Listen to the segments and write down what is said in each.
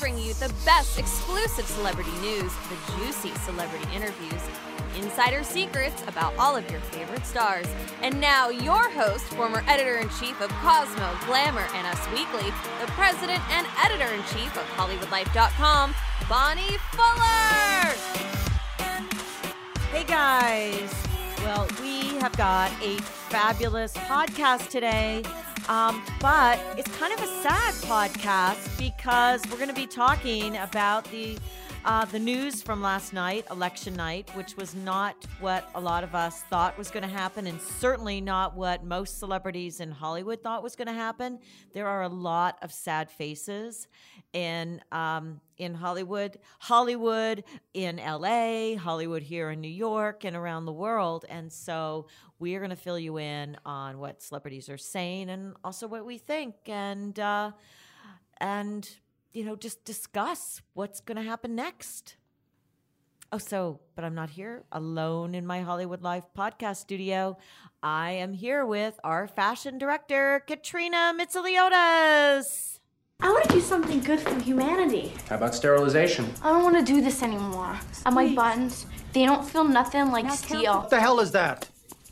Bring you the best exclusive celebrity news, the juicy celebrity interviews, insider secrets about all of your favorite stars. And now, your host, former editor in chief of Cosmo, Glamour, and Us Weekly, the president and editor in chief of HollywoodLife.com, Bonnie Fuller. Hey guys. Well, we have got a fabulous podcast today. Um, but it's kind of a sad podcast because we're going to be talking about the uh, the news from last night, election night, which was not what a lot of us thought was going to happen, and certainly not what most celebrities in Hollywood thought was going to happen. There are a lot of sad faces in um, in Hollywood, Hollywood in LA, Hollywood here in New York, and around the world. And so we are going to fill you in on what celebrities are saying and also what we think, and uh, and you know just discuss what's going to happen next. Oh, so, but I'm not here alone in my Hollywood Life podcast studio. I am here with our fashion director, Katrina Mitsiliotis. I want to do something good for humanity. How about sterilization? I don't want to do this anymore. And my buttons, they don't feel nothing like steel. What the hell is that?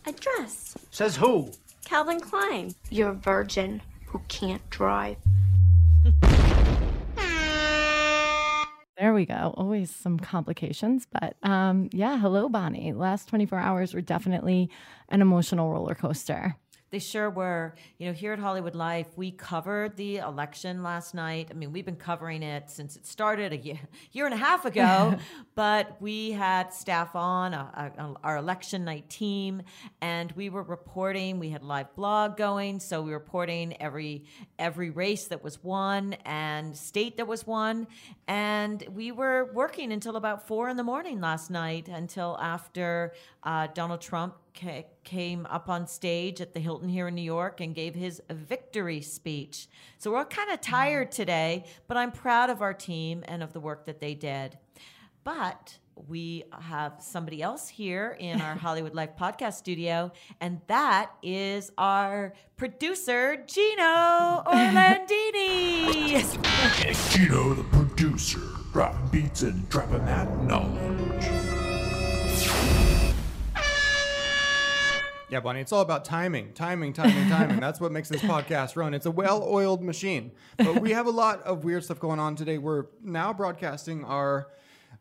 A dress. Says who? Calvin Klein. You're a virgin who can't drive. There we go. Always some complications, but um, yeah. Hello, Bonnie. Last 24 hours were definitely an emotional roller coaster. They sure were. You know, here at Hollywood Life, we covered the election last night. I mean, we've been covering it since it started a year, year and a half ago, but we had staff on, a, a, our election night team, and we were reporting. We had live blog going, so we were reporting every every race that was won and state that was won, and we were working until about four in the morning last night, until after uh, Donald Trump ca- came up on stage at the Hilton here in New York and gave his victory speech. So we're all kind of tired mm. today, but I'm proud of our team and of the work that they did. But we have somebody else here in our Hollywood Life podcast studio, and that is our producer, Gino Orlandini. Gino, the producer, dropping beats and dropping that knowledge. Yeah, Bonnie, it's all about timing, timing, timing, timing. That's what makes this podcast run. It's a well-oiled machine. But we have a lot of weird stuff going on today. We're now broadcasting our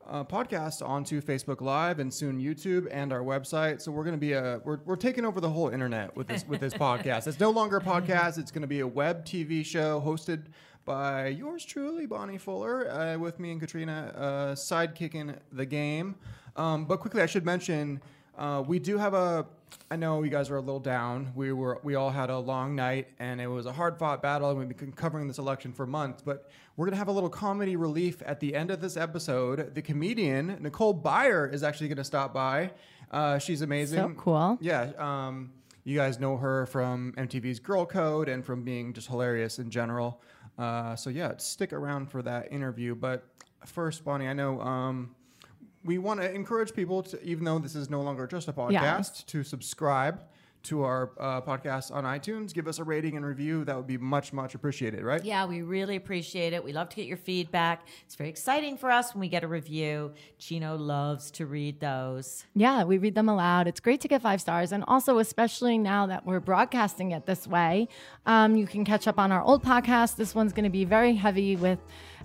uh, podcast onto Facebook Live and soon YouTube and our website. So we're going to be a we're, we're taking over the whole internet with this with this podcast. It's no longer a podcast. It's going to be a web TV show hosted by yours truly, Bonnie Fuller, uh, with me and Katrina, uh, sidekicking the game. Um, but quickly, I should mention uh, we do have a. I know you guys are a little down. We were we all had a long night and it was a hard fought battle and we've been covering this election for months. But we're gonna have a little comedy relief at the end of this episode. The comedian Nicole Byer is actually gonna stop by. Uh, she's amazing. So cool. Yeah. Um, you guys know her from MTV's Girl Code and from being just hilarious in general. Uh, so yeah, stick around for that interview. But first, Bonnie, I know um, we want to encourage people to, even though this is no longer just a podcast, Yes. to subscribe to our uh, podcast on iTunes. Give us a rating and review. That would be much, much appreciated, right? Yeah, we really appreciate it. We love to get your feedback. It's very exciting for us when we get a review. Gino loves to read those. Yeah, we read them aloud. It's great to get five stars. And also, especially now that we're broadcasting it this way, um, you can catch up on our old podcast. This one's going to be very heavy with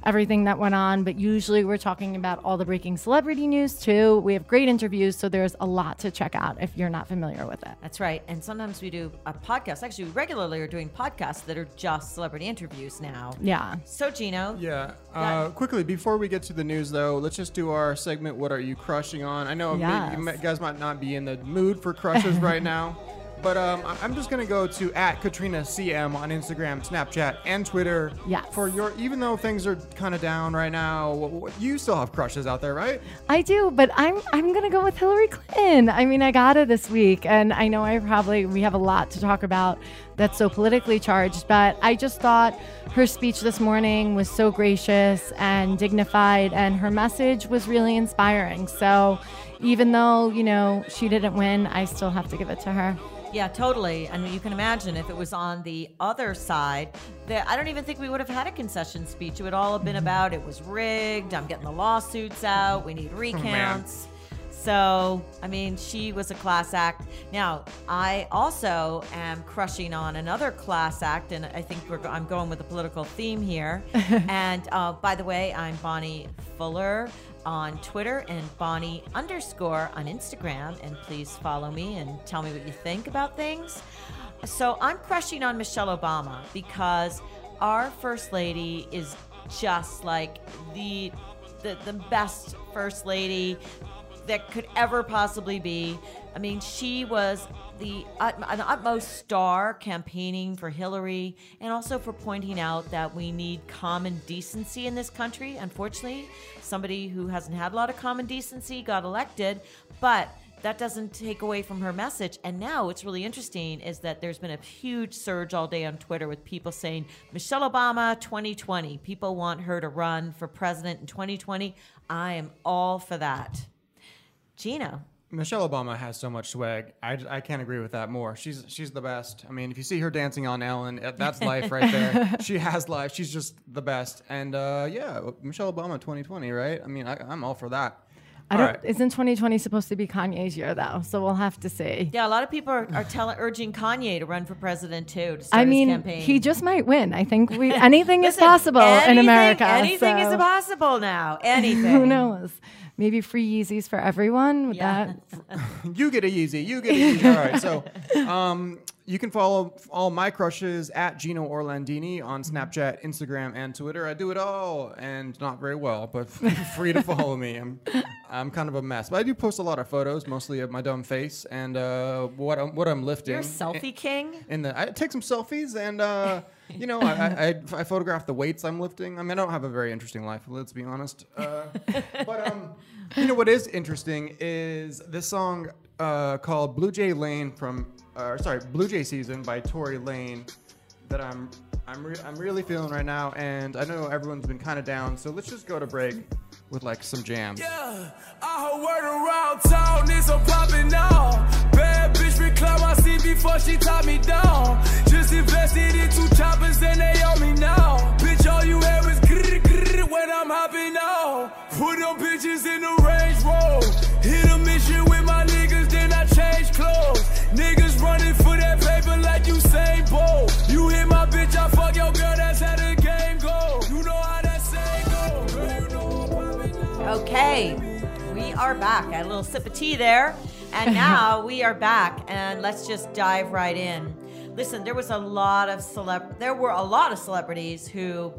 everything that went on. But usually we're talking about all the breaking celebrity news too. We have great interviews, so there's a lot to check out if you're not familiar with it. That's right. And sometimes we do a podcast. Actually, we regularly are doing podcasts that are just celebrity interviews now. Yeah. So, Gino. Yeah. Uh, quickly, before we get to the news, though, let's just do our segment. What are you crushing on? I know maybe you guys might not be in the mood for crushes right now, but um, I'm just gonna go to at Katrina CM on Instagram, Snapchat, and Twitter. Yes. For your, even though things are kind of down right now, you still have crushes out there, right? I do, but I'm I'm gonna go with Hillary Clinton. I mean, I got her this week, and I know I probably we have a lot to talk about that's so politically charged, but I just thought her speech this morning was so gracious and dignified, and her message was really inspiring. So, even though you know she didn't win, I still have to give it to her. Yeah, totally. And you can imagine if it was on the other side, that I don't even think we would have had a concession speech. It would all have been about it was rigged. I'm getting the lawsuits out. We need recounts. So, I mean, she was a class act. Now, I also am crushing on another class act, and I think we're, I'm going with a political theme here. and uh, by the way, I'm Bonnie Fuller on Twitter and Bonnie underscore on Instagram. And please follow me and tell me what you think about things. So I'm crushing on Michelle Obama because our first lady is just like the the, the best first lady that could ever possibly be. I mean, she was the ut- an utmost star campaigning for Hillary and also for pointing out that we need common decency in this country. Unfortunately, somebody who hasn't had a lot of common decency got elected, but that doesn't take away from her message. And now what's really interesting is that there's been a huge surge all day on Twitter with people saying, Michelle Obama 2020. People want her to run for president in 2020. I am all for that. Gina. Michelle Obama has so much swag. I, I can't agree with that more. She's she's the best. I mean, if you see her dancing on Ellen, uh, that's life right there. she has life. She's just the best. And uh, yeah, Michelle Obama 2020, right? I mean, I, I'm all for that. I All don't. right. Isn't 2020 supposed to be Kanye's year though? So we'll have to see. Yeah, a lot of people are, are telling, urging Kanye to run for president too. To start I mean, his campaign. he just might win. I think we anything is Listen, possible in America. Anything is possible now. Anything. Who knows? Maybe free Yeezys for everyone. Would Yeah. that You get a Yeezy. You get a Yeezy. All right. So um, you can follow all my crushes at Gino Orlandini on Snapchat, Instagram, and Twitter. I do it all and not very well, but free to follow me. I'm, I'm kind of a mess. But I do post a lot of photos, mostly of my dumb face and uh, what, I'm, what I'm lifting. You're a selfie king. In the, I take some selfies and, uh, you know, I, I, I, I photograph the weights I'm lifting. I mean, I don't have a very interesting life, let's be honest. Uh, but, um, you know, what is interesting is this song uh, called Blue Jay Lane from, uh, sorry, Blue Jay Season by Tory Lanez that I'm, I'm, re- I'm really feeling right now. And I know everyone's been kind of down. So let's just go to break with like some jams. Yeah, I heard word around town, niggas are popping off. Bitch recline my seat before she me down. Just invested in two choppers and they on me now. Bitch, all you hear is when I'm hopping out. Put them bitches in the Range Road. Hit a mission with my niggas, then I change clothes. Niggas running for that paper like Bolt. You hit my bitch, I fuck your girl, that's how the game go. You know how that go. Girl, you know. Okay, we are back. I had a little sip of tea there, and now we are back, and let's just dive right in. Listen, there was a lot of celeb. There were a lot of celebrities who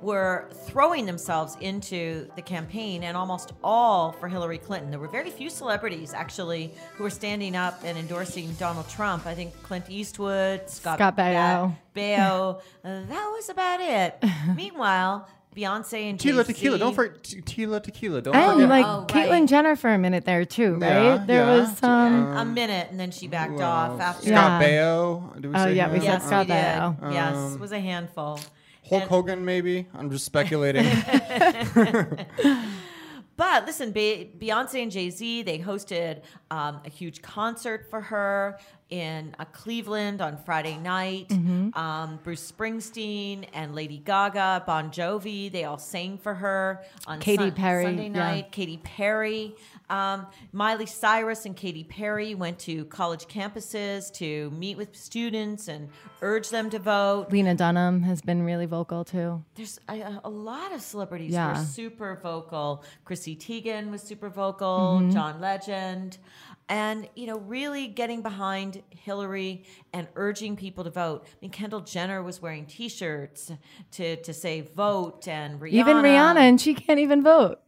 were throwing themselves into the campaign, and almost all for Hillary Clinton. There were very few celebrities actually who were standing up and endorsing Donald Trump. I think Clint Eastwood, Scott, Scott Baio. Baio. that was about it. Meanwhile, Beyonce and Tila Jay-Z Tequila. Don't forget T- Tila Tequila. Don't and forget. like Oh, Caitlyn right. Jenner for a minute there too, right? Yeah, there yeah. was um. a minute and then she backed Well, off after Scott Yeah. Baio. Do we Oh, yeah, we him? said yes, Scott. Baio. yes, Um, it was a handful. Hulk And- Hogan, maybe. I'm just speculating. but listen, Be- Beyonce and Jay Z they hosted um, a huge concert for her in uh, Cleveland on Friday night. Mm-hmm. Um, Bruce Springsteen and Lady Gaga, Bon Jovi, they all sang for her on Katy Sun- Perry, Sunday yeah. night. Katy Perry. Um, Miley Cyrus and Katy Perry went to college campuses to meet with students and urge them to vote. Lena Dunham has been really vocal too. There's a, a lot of celebrities who Yeah. are super vocal. Chrissy Teigen was super vocal, Mm-hmm. John Legend. And, you know, really getting behind Hillary and urging people to vote. I mean, Kendall Jenner was wearing t shirts to, to say vote and Rihanna. Even Rihanna, and she can't even vote.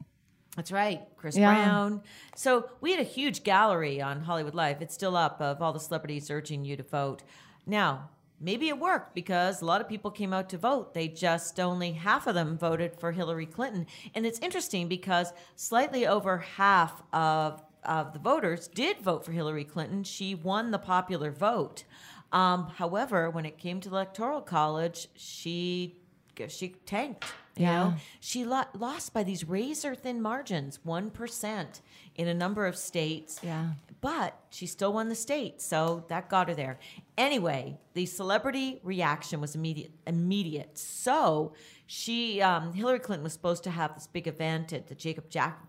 That's right. Chris Yeah. Brown. So we had a huge gallery on Hollywood Life. It's still up of all the celebrities urging you to vote. Now, maybe it worked because a lot of people came out to vote. They just only half of them voted for Hillary Clinton. And it's interesting because slightly over half of of the voters did vote for Hillary Clinton. She won the popular vote. Um, however, when it came to the electoral college, she she tanked. You Yeah. know, she lo- lost by these razor thin margins, 1% in a number of states. Yeah. But she still won the state, so that got her there. Anyway, the celebrity reaction was immediate. Immediate. So she, um, Hillary Clinton, was supposed to have this big event at the Jacob Jack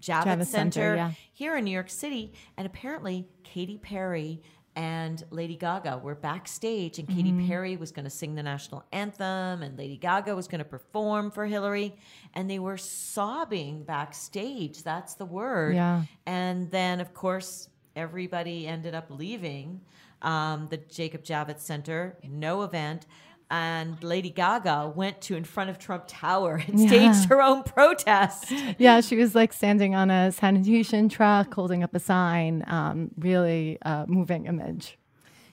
Javits, Javits Center, Center, yeah. here in New York City, and apparently Katy Perry and Lady Gaga were backstage, and Katy Mm-hmm. Perry was going to sing the national anthem, and Lady Gaga was going to perform for Hillary, and they were sobbing backstage. That's the word. Yeah. And then, of course, everybody ended up leaving um, the Jacob Javits Center. No event. And Lady Gaga went to in front of Trump Tower and Yeah. staged her own protest. Yeah, she was like standing on a sanitation truck, holding up a sign. Um, really uh, moving image.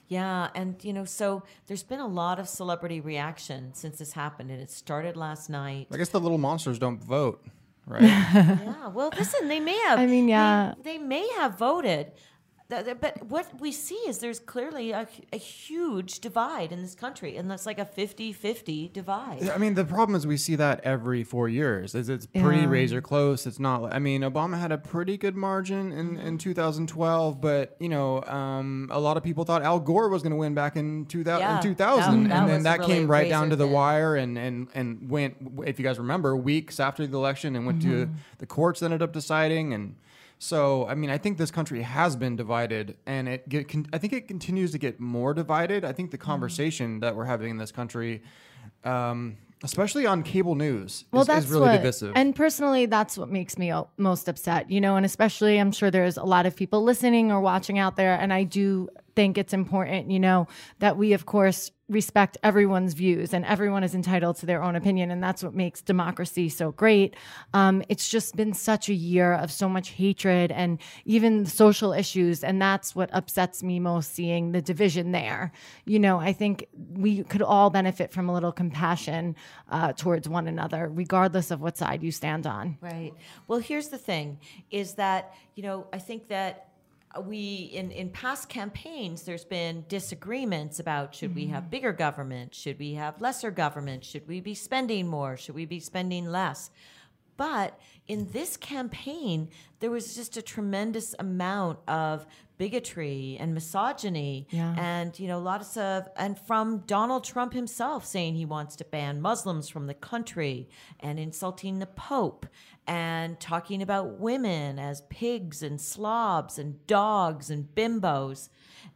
Yeah, and you know, so there's been a lot of celebrity reaction since this happened, and it started last night. I guess the little monsters don't vote, right? yeah, well, listen, they may have. I mean, they- yeah. they, may have voted. But what we see is there's clearly a, a huge divide in this country, and that's like a 50 50 divide. I mean, the problem is we see that every four years. Is it's pretty Yeah. razor close. It's not. I mean, Obama had a pretty good margin in, in 2012, but you know, um, a lot of people thought Al Gore was going to win back in 2000, Yeah, in 2000 that- that and then that really came right down to the thin. wire and and and went. If you guys remember, weeks after the election, and went to the courts ended up deciding and. So, I mean, I think this country has been divided, and it get, con- I think it continues to get more divided. I think the conversation that we're having in this country, um, especially on cable news, Well, is, that's is really what, divisive. And personally, that's what makes me most upset, you know, and especially I'm sure there's a lot of people listening or watching out there. And I do think it's important, you know, that we, of course, respect everyone's views and everyone is entitled to their own opinion. And that's what makes democracy so great. Um, it's just been such a year of so much hatred and even social issues. And that's what upsets me most seeing the division there. You know, I think we could all benefit from a little compassion uh, towards one another, regardless of what side you stand on. Right. Well, here's the thing is that, you know, I think that we in, in past campaigns there's been disagreements about should we have mm-hmm. bigger government? Should we have lesser government? Should we be spending more? Should we be spending less? But in this campaign there was just a tremendous amount of bigotry and misogyny Yeah. and you know lots of and from Donald Trump himself saying he wants to ban Muslims from the country and insulting the Pope and talking about women as pigs and slobs and dogs and bimbos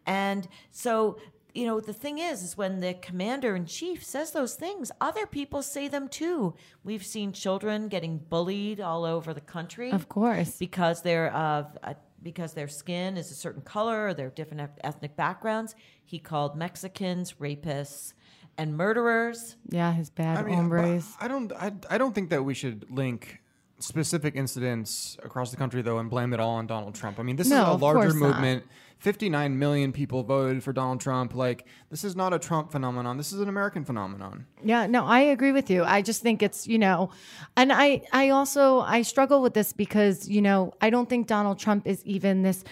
and so you know the thing is is when the commander in chief says those things other people say them too we've seen children getting bullied all over the country Of course. because they're of uh, because their skin is a certain color or they're different ethnic backgrounds. He called Mexicans rapists and murderers. Yeah, his bad I mean, hombres. I don't. I, I don't think that we should link specific incidents across the country though and blame it all on Donald Trump. I mean, this No, is a larger not. movement. 59 million people voted for Donald Trump. Like, this is not a Trump phenomenon. This is an American phenomenon. Yeah, no, I agree with you. I just think it's, you know, and I I also I struggle with this because, you know, I don't think Donald Trump is even this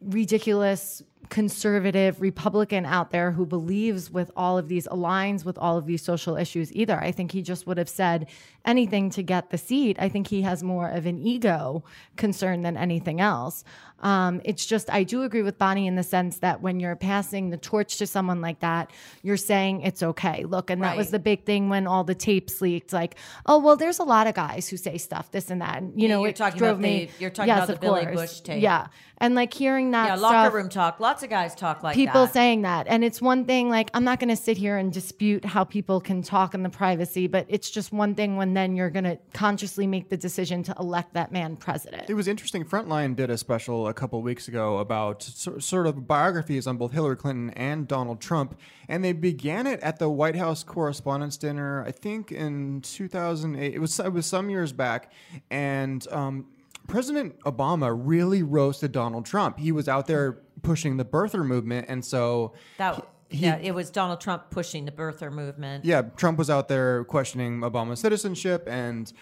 ridiculous conservative Republican out there who believes with all of these, aligns with all of these social issues either. I think he just would have said anything to get the seat. I think he has more of an ego concern than anything else. Um, it's just, I do agree with Bonnie in the sense that when you're passing the torch to someone like that, you're saying it's okay. Look, and that was the big thing when all the tapes leaked like, oh, well, there's a lot of guys who say stuff, this and that. And, you Yeah, know, you're talking drove about me. the- you're talking yes, about the Billy course. Bush tape. Yeah. And like hearing that yeah, stuff, locker room talk. Lots of guys talk like that. people that. saying that and it's one thing like i'm not going to sit here and dispute how people can talk in the privacy but it's just one thing when then you're going to consciously make the decision to elect that man president It was interesting. Frontline did a special a couple weeks ago about sort of biographies on both Hillary Clinton and Donald Trump, and they began it at the White House Correspondents' Dinner. I think in 2008. It was it was some years back, and um, President Obama really roasted Donald Trump. He was out there pushing the birther movement, and so that. He- yeah, it was Donald Trump pushing the birther movement. yeah, Trump was out there questioning Obama's citizenship, and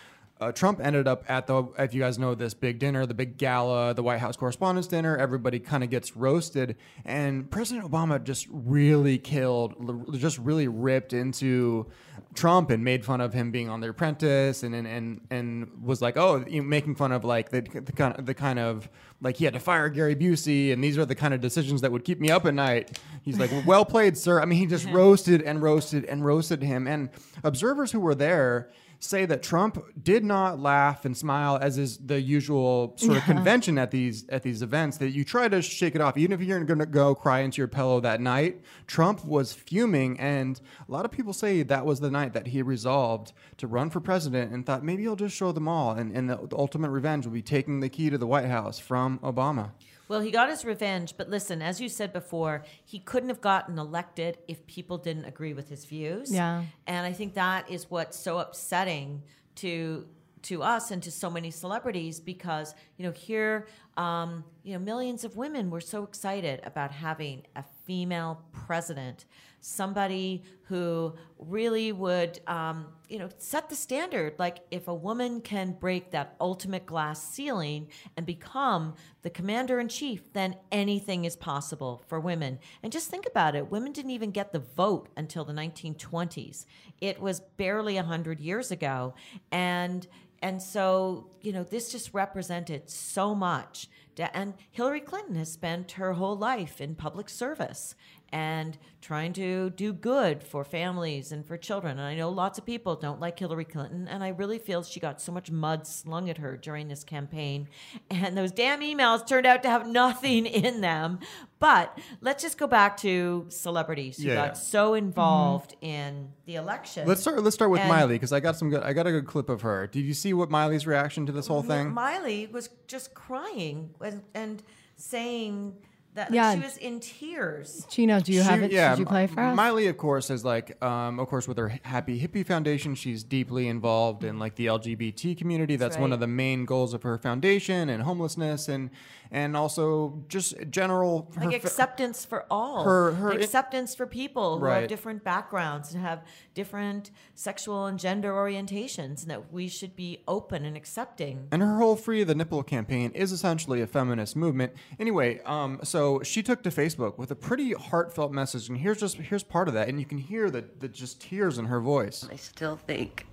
uh, Trump ended up at the, if you guys know this big dinner, the big gala, the White House Correspondents' Dinner. Everybody kind of gets roasted, and President Obama just really killed, just really ripped into Trump and made fun of him being on The Apprentice, and and and, and was like, oh, you know, making fun of like the, the kind of the kind of like he had to fire Gary Busey, and these are the kind of decisions that would keep me up at night. He's like, well played, sir. I mean, he just roasted and roasted and roasted him. And observers who were there say that Trump did not laugh and smile as is the usual sort of convention at these at these events. That you try to shake it off, even if you're going to go cry into your pillow that night. Trump was fuming, and a lot of people say that was the night that he resolved to run for president and thought maybe he'll just show them all, and, and the, the ultimate revenge will be taking the key to the White House from Obama. Well, he got his revenge, but listen, as you said before, he couldn't have gotten elected if people didn't agree with his views. Yeah. And I think that is what's so upsetting to to us and to so many celebrities because you know here um, you know millions of women were so excited about having a female president somebody who really would um, you know set the standard. Like if a woman can break that ultimate glass ceiling and become the commander in chief then anything is possible for women. And just think about it. Women didn't even get the vote until the 1920s it was barely 100 years ago. And and so you know this just represented so much. And hillary clinton has spent her whole life in public service and trying to do good for families and for children. And I know lots of people don't like Hillary Clinton, and I really feel she got so much mud slung at her during this campaign. And those damn emails turned out to have nothing in them. But let's just go back to celebrities who Yeah. got so mm-hmm. involved in the election. Let's start. Let's start with And- Miley because I got some good. I got a good clip of her. Did you see what Miley's reaction to this whole thing? Miley was just crying and, and saying that like, Yeah. she was in tears. Gino, do you have it? Yeah, Should you play for us? Miley, of course, is like, um, of course, with her Happy Hippie Foundation, she's deeply involved in like the LGBT community. That's, one right. of the main goals of her foundation, and homelessness, and and also just general her like fa- acceptance for all her- her- acceptance for people who Right. have different backgrounds and have different sexual and gender orientations and that we should be open and accepting And her whole Free the Nipple campaign is essentially a feminist movement. Anyway, um, so she took to Facebook with a pretty heartfelt message, and here's just here's part of that, and you can hear the, the just tears in her voice. I still think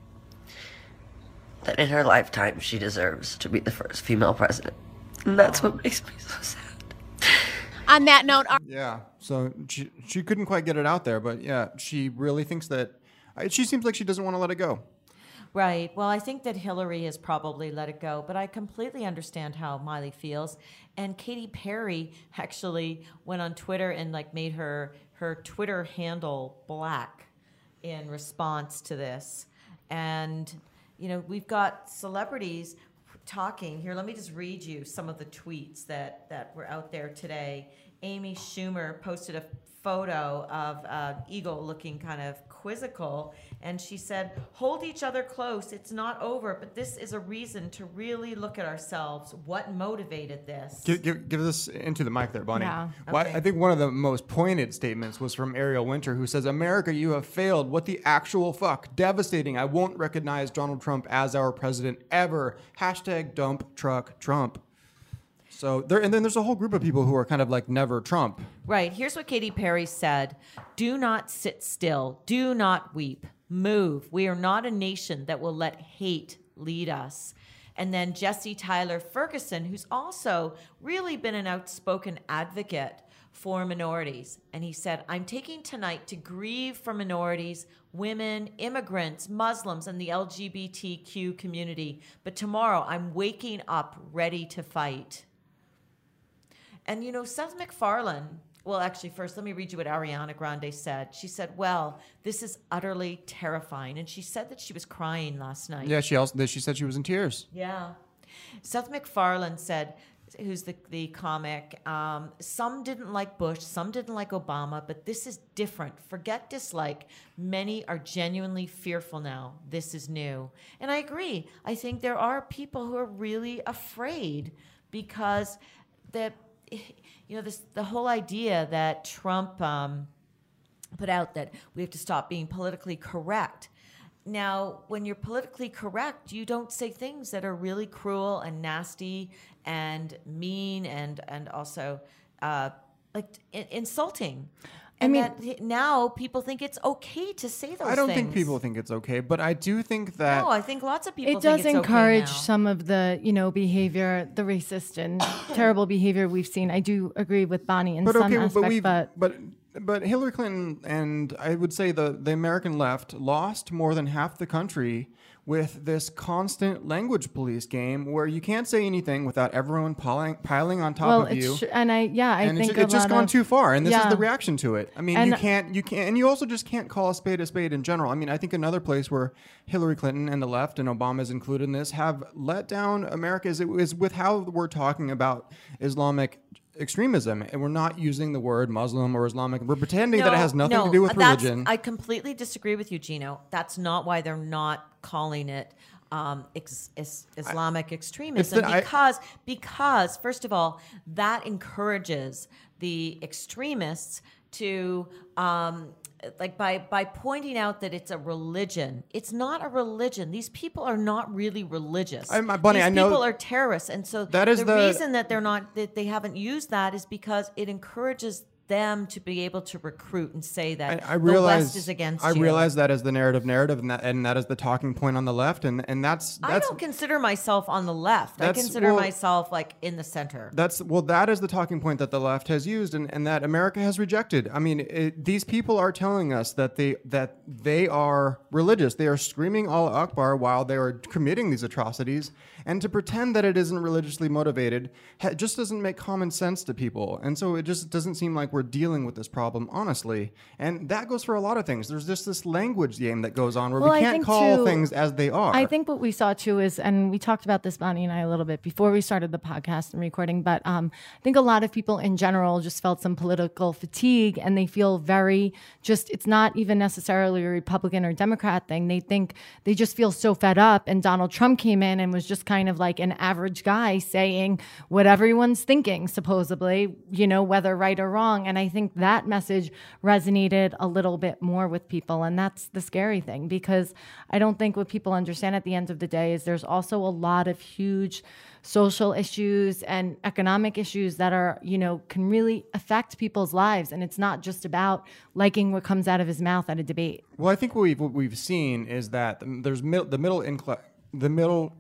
that in her lifetime she deserves to be the first female president. And that's what makes me so sad. On that note, our- Yeah, so she she couldn't quite get it out there, but yeah, she really thinks that. She seems like she doesn't want to let it go. right well i think that hillary has probably let it go but i completely understand how miley feels and katy perry actually went on twitter and like made her her twitter handle black in response to this and you know we've got celebrities talking here let me just read you some of the tweets that that were out there today. Amy schumer posted a photo of an eagle looking kind of quizzical and she said hold each other close it's not over but this is a reason to really look at ourselves what motivated this Give, give, give this into the mic there, Bonnie. Yeah. Why- Okay. I think one of the most pointed statements was from Ariel Winter, who says, America, you have failed. What the actual fuck? Devastating. I won't recognize Donald Trump as our president ever. Hashtag dump truck Trump. So there, and then there's a whole group of people who are kind of like never Trump. Right. Here's what Katy Perry said Do not sit still. Do not weep. Move. We are not a nation that will let hate lead us. And then Jesse Tyler Ferguson, who's also really been an outspoken advocate for minorities. And he said, I'm taking tonight to grieve for minorities, women, immigrants, Muslims, and the LGBTQ community. But tomorrow I'm waking up ready to fight. And you know, Seth MacFarlane, well, actually, first, let me read you what Ariana Grande said. She said, Well, this is utterly terrifying. And she said that she was crying last night. Yeah, she also she said she was in tears. Yeah. Seth MacFarlane said, who's the, the comic, um, some didn't like Bush, some didn't like Obama, but this is different. Forget dislike. Many are genuinely fearful now. This is new. And I agree. I think there are people who are really afraid because the, you know, this, the whole idea that Trump um, put out that we have to stop being politically correct. Now, when you're politically correct, you don't say things that are really cruel and nasty and mean and and also uh, like insulting. And mean- that now people think it's okay to say those I don't things. think people think it's okay, but I do think that No, I think lots of people. it does it's encourage Okay now. some of the you know behavior the racist and terrible behavior we've seen i do agree with bonnie in but some okay, aspect but we but but but Hillary Clinton and I would say the the American left lost more than half the country with this constant language police game where you can't say anything without everyone piling piling on top well of you. tr- and i yeah i and think it's, it's just gone of- too far, and this is the reaction to it. I mean, And- you can't, you can't, and you also just can't call a spade a spade in general. I mean, I think another place where Hillary Clinton and the left and Obama is included in this have let down America is, is with how we're talking about Islamic extremism, and we're not using the word Muslim or Islamic. We're pretending that it has nothing to do with religion. I completely disagree with you, Gino. That's not why they're not calling it um, ex- is- Islamic extremism the- I- because because first of all, that encourages the extremists to. Um, like by by pointing out that it's a religion, it's not a religion. These people are not really religious. I'm- uh, Bunny, These I know- people are terrorists, and so That is the, the- reason that they're not that they haven't used that is because it encourages them to be able to recruit and say that I, I the realize West is against I you. realize that is the narrative narrative, and that and that is the talking point on the left, and and that's I don't consider myself on the left. I consider well- myself like in the center. That's well, that is the talking point that the left has used, and, and that America has rejected. I mean, it, these people are telling us that they that they are religious. They are screaming Allah Akbar while they are committing these atrocities, and to pretend that it isn't religiously motivated ha- just doesn't make common sense to people. And so it just doesn't seem like we're dealing with this problem honestly. And that goes for a lot of things. There's just this language game that goes on where Well, we can't call too- things as they are. I think what we saw too is, and we talked about this, Bonnie and I, a little bit before we started the podcast and recording, but um, I think a lot of people in general just felt some political fatigue and they feel very just, it's not even necessarily a Republican or Democrat thing. They think they just feel so fed up. And Donald Trump came in and was just kind of like an average guy saying what everyone's thinking, supposedly, you know, whether right or wrong. And I think that message resonated a little bit more with people. And that's the scary thing because I don't think what people understand at the end of the day is there's also a lot of huge social issues and economic issues that are, you know, can really affect people's lives. And it's not just about liking what comes out of his mouth at a debate. Well, I think what we've what we've seen is that there's the middle incla- the middle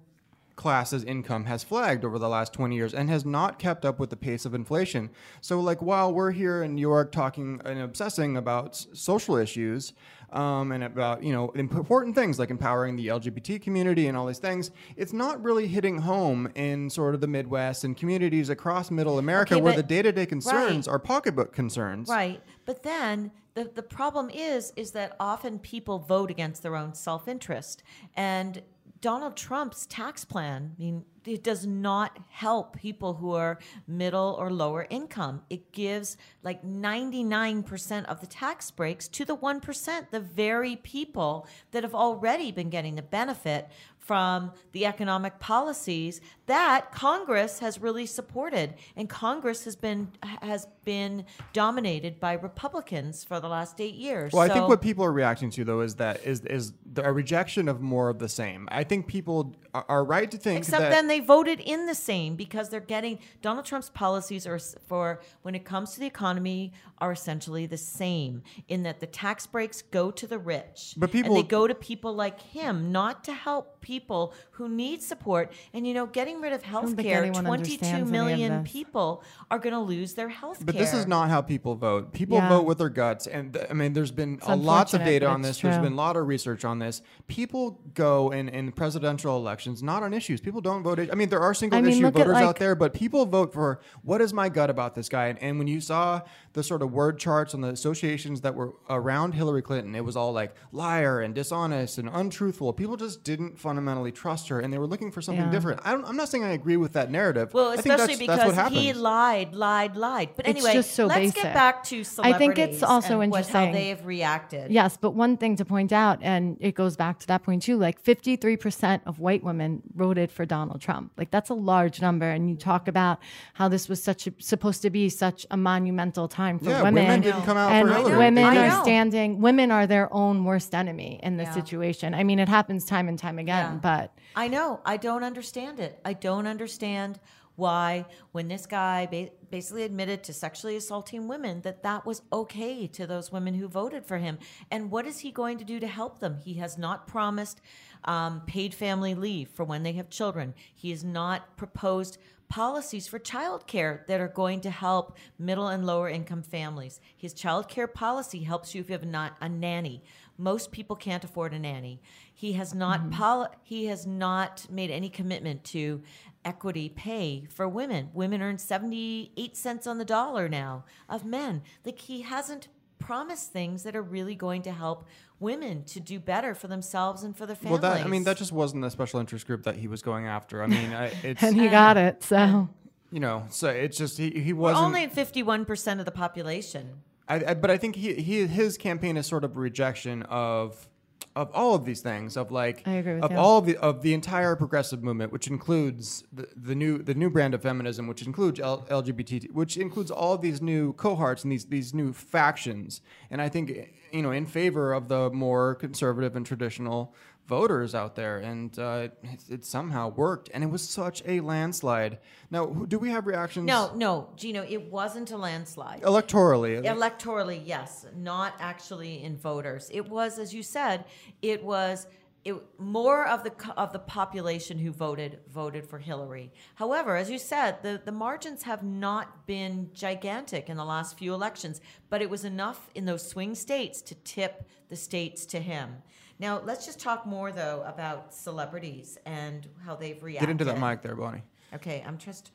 class's income has flagged over the last 20 years and has not kept up with the pace of inflation. So, like while we're here in New York talking and obsessing about s- social issues um, and about you know important things like empowering the LGBT community and all these things, it's not really hitting home in sort of the Midwest and communities across Middle America Okay, where the day-to-day concerns right. are pocketbook concerns. Right. But then the, the problem is is that often people vote against their own self-interest. And Donald Trump's tax plan, I mean, it does not help people who are middle or lower income. It gives like 99% of the tax breaks to the 1%, the very people that have already been getting the benefit from the economic policies that Congress has really supported, and Congress has been has been dominated by Republicans for the last eight years. Well, I think what people are reacting to though is that is is the, a rejection of more of the same. I think people are, are right to think Except that then they voted in the same because they're getting Donald Trump's policies are for when it comes to the economy are essentially the same in that the tax breaks go to the rich. But and people- they go to people like him, not to help people who need support. And you know, getting rid of health care, anyone 22 understands any of million this. people are going to lose their health care. But this is not how people vote. People Yeah. vote with their guts, and th- I mean, there's been a lots of data on it's this. there's been a lot of research on this. People go in in presidential elections not on issues. People don't vote. I mean, there are single I mean, issue look at, voters out there, but people vote for what is my gut about this guy. And, and when you saw the sort of word charts on the associations that were around Hillary Clinton, it was all like liar and dishonest and untruthful. People just didn't fundamentally trust her, and they were looking for something Yeah. different. I don't, I'm not saying I agree with that narrative. Well, I think especially that's, that's what because he lied, lied, lied. But It's anyway, just so let's basic. get back to celebrities. I think it's also and what, interesting. how they have reacted. Yes, but one thing to point out, and it goes back to that point too, like 53% of white women voted for Donald Trump. Like that's a large number. And you talk about how this was such a, supposed to be such a monumental time for Yeah, women. women didn't come out and for Hillary. women are standing, women are their own worst enemy in this Yeah. situation. I mean, it happens time and time again, Yeah. but I know. I don't understand it. I don't understand why, when this guy ba- basically admitted to sexually assaulting women, that that was okay to those women who voted for him. And what is he going to do to help them? He has not promised um, paid family leave for when they have children. He has not proposed policies for childcare that are going to help middle and lower income families. His childcare policy helps you if you have not a nanny. Most people can't afford a nanny. He has not mm-hmm. poli- he has not made any commitment to equity pay for women. Women earn 78 cents on the dollar now of men. Like he hasn't promised things that are really going to help women to do better for themselves and for their Well, families. that I mean, that just wasn't the special interest group that he was going after. I mean, I, it's and he got it. So you know, so it's just he, he We're wasn't. only at 51% of the population. I, I, but I think he, he his campaign is sort of a rejection of of all of these things of like I agree with of you. all of the of the entire progressive movement, which includes the, the new the new brand of feminism, which includes L- LGBT, which includes all of these new cohorts and these these new factions. And I think you know in favor of the more conservative and traditional voters out there, and uh, it, it somehow worked, and it was such a landslide. Now, do we have reactions? No, no, Gino, it wasn't a landslide. electorally. Electorally, yes, not actually in voters. It was, as you said, it was it, more of the of the population who voted voted for Hillary. However, as you said, the the margins have not been gigantic in the last few elections, but it was enough in those swing states to tip the states to him. Now, let's just talk more though about celebrities and how they've reacted. Get into that mic there, Bonnie. Okay, I'm just.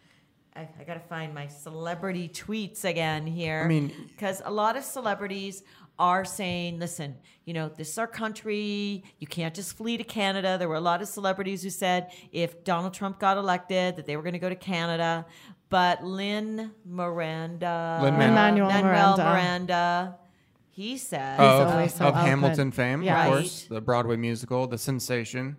I, I got to find my celebrity tweets again here. I mean- because a lot of celebrities are saying, listen, you know, this is our country. You can't just flee to Canada. There were a lot of celebrities who said if Donald Trump got elected, that they were going to go to Canada. But Lynn Miranda, Lin-Manuel Miranda. Miranda, he said, of, always so of. Hamilton fame, Yeah. of Right. course, the Broadway musical, the sensation.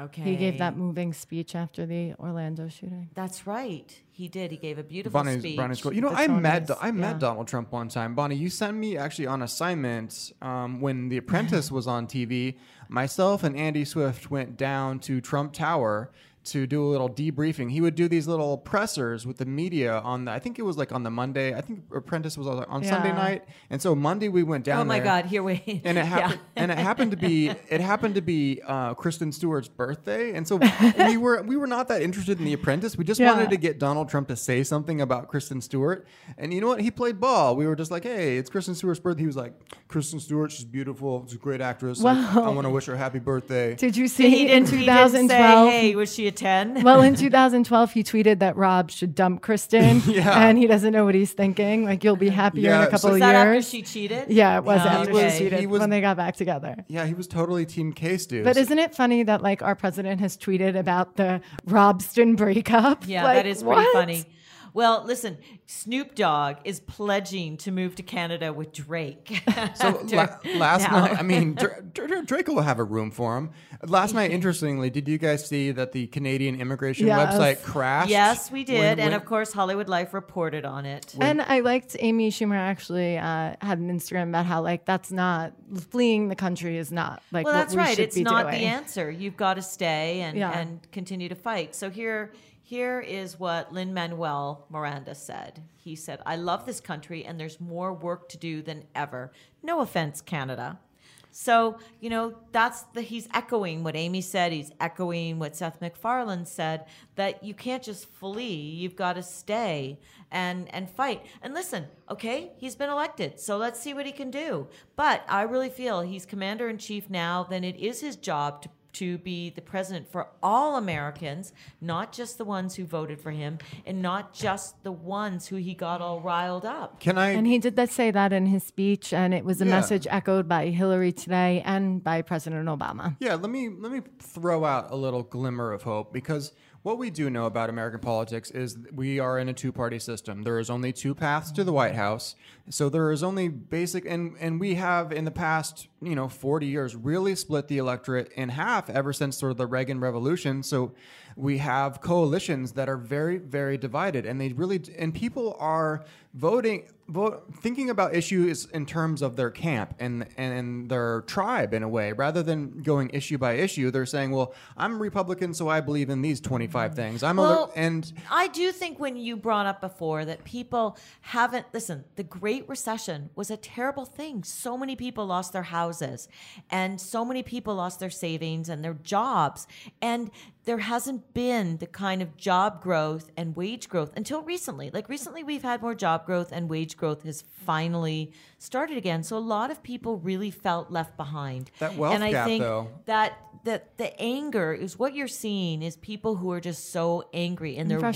okay, he gave that moving speech after the Orlando shooting. That's right. He did. He gave a beautiful Bonnie's, speech. Bonnie's cool. You know, The I met Tonys, I met yeah. Donald Trump one time. Bonnie, you sent me actually on assignment um, when The Apprentice was on TV. Myself and Andy Swift went down to Trump Tower to do a little debriefing. He would do these little pressers with the media on the. I think it was like on the Monday. I think Apprentice was on, on Sunday night, and so Monday we went down. Oh my there. God! Here we. and it Yeah. happened and it happened to be it happened to be uh, Kristen Stewart's birthday and so we were we were not that interested in the apprentice we just Yeah. wanted to get Donald Trump to say something about Kristen Stewart and you know what he played ball we were just like hey it's Kristen Stewart's birthday he was like Kristen Stewart she's beautiful she's a great actress I- I, want to wish her happy birthday Did you He see in didn't, he didn't say, 2012? hey, was she a 10? well, in 2012, he tweeted that Rob should dump Kristen, Yeah. and he doesn't know what he's thinking. Like you'll be happier in a couple so- of was that after years. she cheated? yeah, it was Yeah, after okay. she cheated He was- when they got back together. yeah he was totally team case dude But isn't it funny that like our president has tweeted about the Robsten breakup? Yeah, Like, that is pretty what? funny. Well, listen, Snoop Dogg is pledging to move to Canada with Drake. So la- last now. night, I mean, Dr- Dr- Drake will have a room for him. Last night, interestingly, did you guys see that the Canadian immigration Yes. website crashed? Yes, we did, when- and of course, Hollywood Life reported on it. And I liked Amy Schumer actually uh, had an Instagram about how like that's not fleeing the country is not like well, what that's we right. should It's be not doing. the answer. You've got to stay and Yeah. and continue to fight. So here here is what Lin Manuel Miranda said. He said, "I love this country, and there's more work to do than ever. No offense, Canada." So you know that's the he's echoing what Amy said. He's echoing what Seth MacFarlane said that you can't just flee. You've got to stay and and fight. And listen, okay, he's been elected, so let's see what he can do. But I really feel he's commander in chief now. Then it is his job to to be the president for all Americans, not just the ones who voted for him, and not just the ones who he got all riled up. Can I? And he did that say that in his speech, and it was a Yeah. message echoed by Hillary today and by President Obama. Yeah, let me let me throw out a little glimmer of hope because what we do know about American politics is we are in a two-party system. There is only two paths to the White House. So there is only basic and and we have in the past, you know, 40 years really split the electorate in half ever since sort of the Reagan Revolution. So we have coalitions that are very very divided and they really and people are voting vote, thinking about issues in terms of their camp and and their tribe in a way rather than going issue by issue they're saying well i'm republican so i believe in these 25 mm. things i'm Well, a and I do think when you brought up before that people haven't listen, the Great Recession was a terrible thing. So many people lost their houses and so many people lost their savings and their jobs. And there hasn't been the kind of job growth and wage growth until recently. Like recently we've had more job growth and wage growth has finally started again. So a lot of people really felt left behind. That wealth and I gap, think though. that that the anger is what you're seeing is people who are just so angry and they're ra-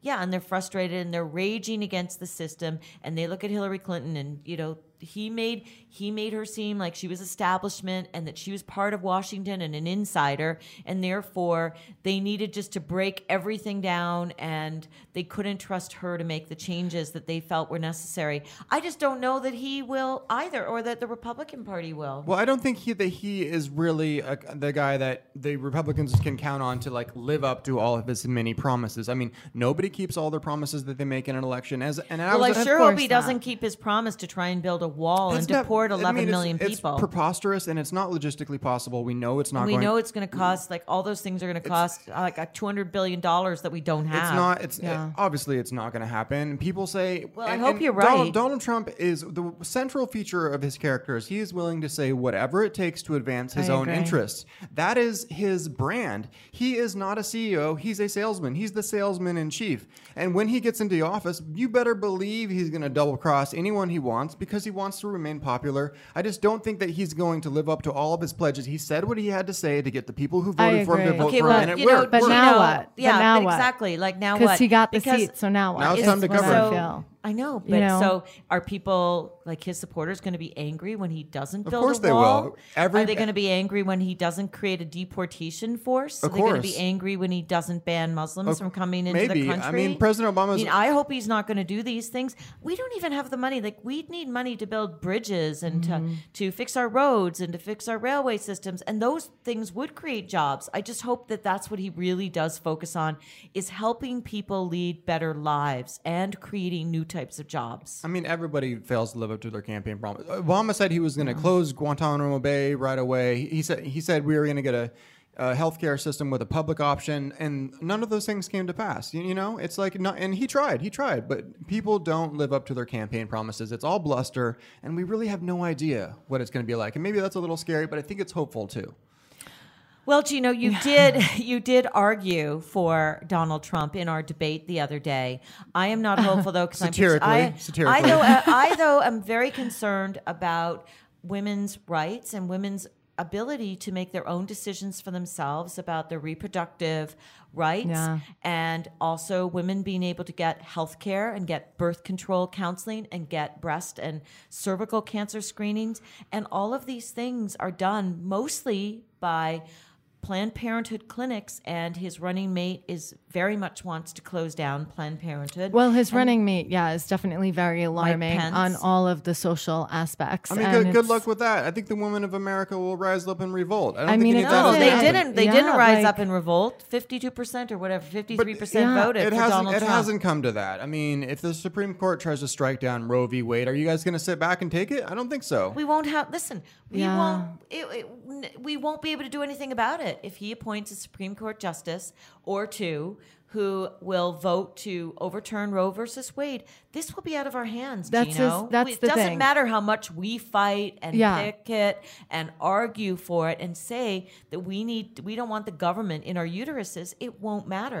yeah, and they're frustrated and they're raging against the system and they look at Hillary Clinton and you know he made he made her seem like she was establishment and that she was part of Washington and an insider and therefore they needed just to break everything down and they couldn't trust her to make the changes that they felt were necessary. I just don't know that he will either or that the Republican Party will. well i don't think he that he is really a, the guy that the republicans can count on to like live up to all of his many promises i mean nobody keeps all their promises that they make in an election as and I Well, I was sure hope he not. doesn't keep his promise to try and build a wall That's and not- deport I eleven mean, it's- million it's, people. preposterous and it's not logistically possible we know it's not we going know it's going to cost like all those things are going to cost uh, like a two hundred billion dollars that we don't have. It's not. It's Yeah. it- obviously it's not going to happen. People say. Well, I hope you're Donald, right. Donald Trump is the central feature of his character. Is he is willing to say whatever it takes to advance his I own agree. interests. That is his brand. He is not a CEO. He's a salesman. He's the salesman in chief. And when he gets into office, you better believe he's going to double cross anyone he wants because he wants to remain popular. I just don't think that he's going to live up to all of his pledges. He said what he had to say to get the people who voted for him to vote Okay, for well, him, and it know, worked. But you now know, what? But Yeah, now but what? exactly. Like now what? Because he got the Because- seat, so now what? Now it's Is time to what cover. I So- feel. I know, You but know? so are people like his supporters going to be angry when he doesn't build Of build course a they wall? will. Every- are they going to be angry when he doesn't create a deportation force? Of are they going to be angry when he doesn't ban Muslims Of- from coming into maybe. the country? I mean, President Obama's- I mean, I hope he's not going to do these things. We don't even have the money. Like we need money to build bridges and Mm-hmm. to to fix our roads and to fix our railway systems, and those things would create jobs. I just hope that that's what he really does focus on is helping people lead better lives and creating new types of jobs. I mean, everybody fails to live up to their campaign promise. Obama said he was going to close Guantanamo Bay right away. He said he said we were going to get a, a healthcare system with a public option, and none of those things came to pass. You, you know, it's like not, and he tried, he tried, but people don't live up to their campaign promises. It's all bluster, and we really have no idea what it's going to be like. And maybe that's a little scary, but I think it's hopeful too. Well, Gino, you did you did argue for Donald Trump in our debate the other day. I am not hopeful though because I'm Satirically, I, satirically. I though uh, I though am very concerned about women's rights and women's ability to make their own decisions for themselves about their reproductive rights Yeah. and also women being able to get health care and get birth control counseling and get breast and cervical cancer screenings and all of these things are done mostly by Planned Parenthood clinics, and his running mate is very much wants to close down Planned Parenthood. Well, his And- running mate, yeah, is definitely very alarming on all of the social aspects. I mean, and good, good luck with that. I think the women of America will rise up and revolt. I don't I think mean, any that No, they happen. didn't. They Yeah, didn't rise like- up in revolt. Fifty-two percent or whatever, fifty-three percent yeah, voted It for hasn't. Donald It Trump. hasn't come to that. I mean, if the Supreme Court tries to strike down Roe v. Wade, are you guys going to sit back and take it? I don't think so. We won't have. Listen, we Yeah. won't. It, it, we won't be able to do anything about it if he appoints a Supreme Court justice or two who will vote to overturn Roe versus Wade. This will be out of our hands. That's his- Gino. that's We- it the doesn't thing. matter how much we fight and Yeah. picket and argue for it and say that we need. We don't want the government in our uteruses. It won't matter.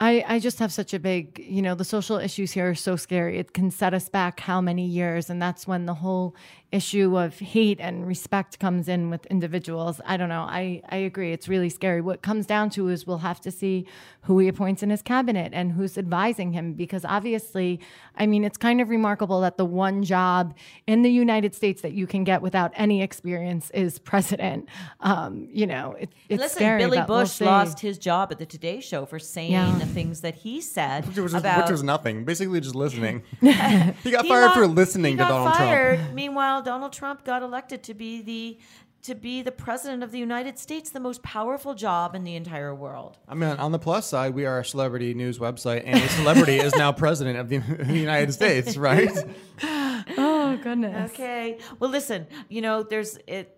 I, I just have such a big, you know, the social issues here are so scary. It can set us back how many years? And that's when the whole issue of hate and respect comes in with individuals. I don't know. I, I agree. It's really scary. What comes down to is we'll have to see who he appoints in his cabinet and who's advising him. Because obviously, I mean, it's kind of remarkable that the one job in the United States that you can get without any experience is president. Um, you know, it, it's Listen, scary. Billy but we'll Bush lost his job at the Today Show for saying Yeah. the things that he said Which was, about. which was nothing. Basically, just listening. he got He fired for listening to got Donald fired. Trump. Meanwhile, Donald Trump got elected to be the to be the president of the United States, the most powerful job in the entire world. I mean, on the plus side, we are a celebrity news website, and a celebrity is now president of the United States, right? Oh, goodness. Okay. Well, listen, you know, there's it.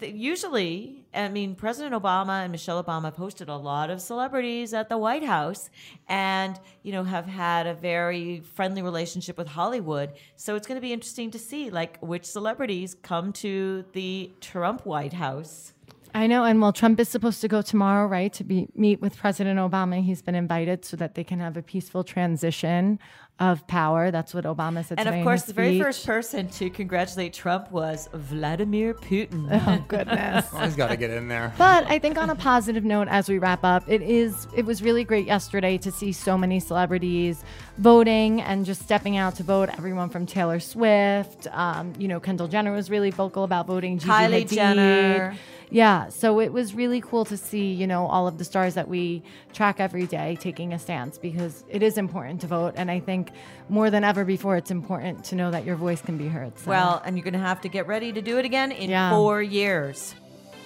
Usually, I mean, President Obama and Michelle Obama have hosted a lot of celebrities at the White House and, you know, have had a very friendly relationship with Hollywood. So it's going to be interesting to see, like, which celebrities come to the Trump White House. I know, and well, Trump is supposed to go tomorrow, right, to be meet with President Obama. He's been invited so that they can have a peaceful transition of power. That's what Obama said. And of course, his the very first person to congratulate Trump was Vladimir Putin. Oh goodness. Oh, he's got to get in there. But I think on a positive note, as we wrap up, it is it was really great yesterday to see so many celebrities voting and just stepping out to vote. Everyone from Taylor Swift, um, you know, Kendall Jenner was really vocal about voting. Gigi Kylie Hadid. Jenner. Yeah, so it was really cool to see, you know, all of the stars that we track every day taking a stance because it is important to vote. And I think more than ever before, it's important to know that your voice can be heard. So. Well, and you're going to have to get ready to do it again in Yeah. four years.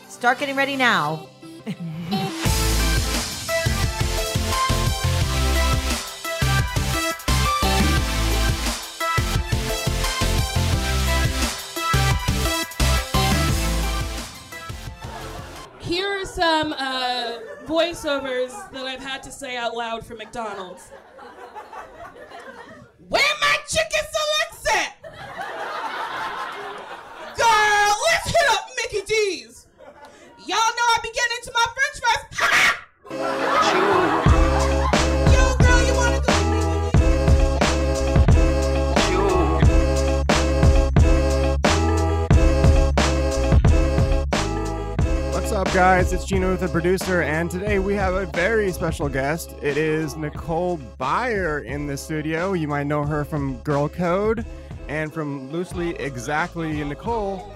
Start getting ready now. some uh, voiceovers that I've had to say out loud for McDonald's. Where my chicken selects at? Girl, let's hit up Mickey D's. Y'all know I be getting into my french fries. Ha! Up, guys? It's Gino, the producer, and today we have a very special guest. It is Nicole Byer in the studio. You might know her from Girl Code and from Loosely Exactly Nicole.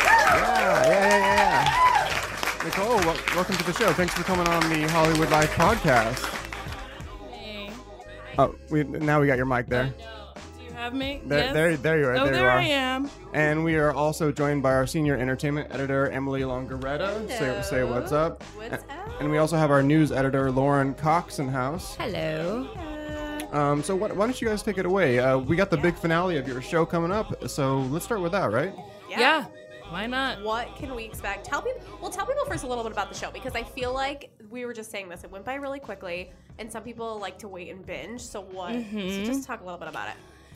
Yeah, yeah, yeah, yeah. yeah. Nicole, wel- welcome to the show. Thanks for coming on the Hollywood Life podcast. Hey, Oh, we now we got your mic there. Do you have me? There, yes? there, there you are. Oh, there, there you are. I am. And we are also joined by our senior entertainment editor, Emily Longeretta. Say, say what's up. What's A- And we also have our news editor, Lauren Cox, in house. Hello. Um, so why, why don't you guys take it away? Uh, we got the big finale of your show coming up, so let's start with that, right? Yeah. Why not? What can we expect? Tell people. Well, tell people first a little bit about the show because I feel like we were just saying this. It went by really quickly, and some people like to wait and binge. So what? Mhm. So just talk a little bit about it.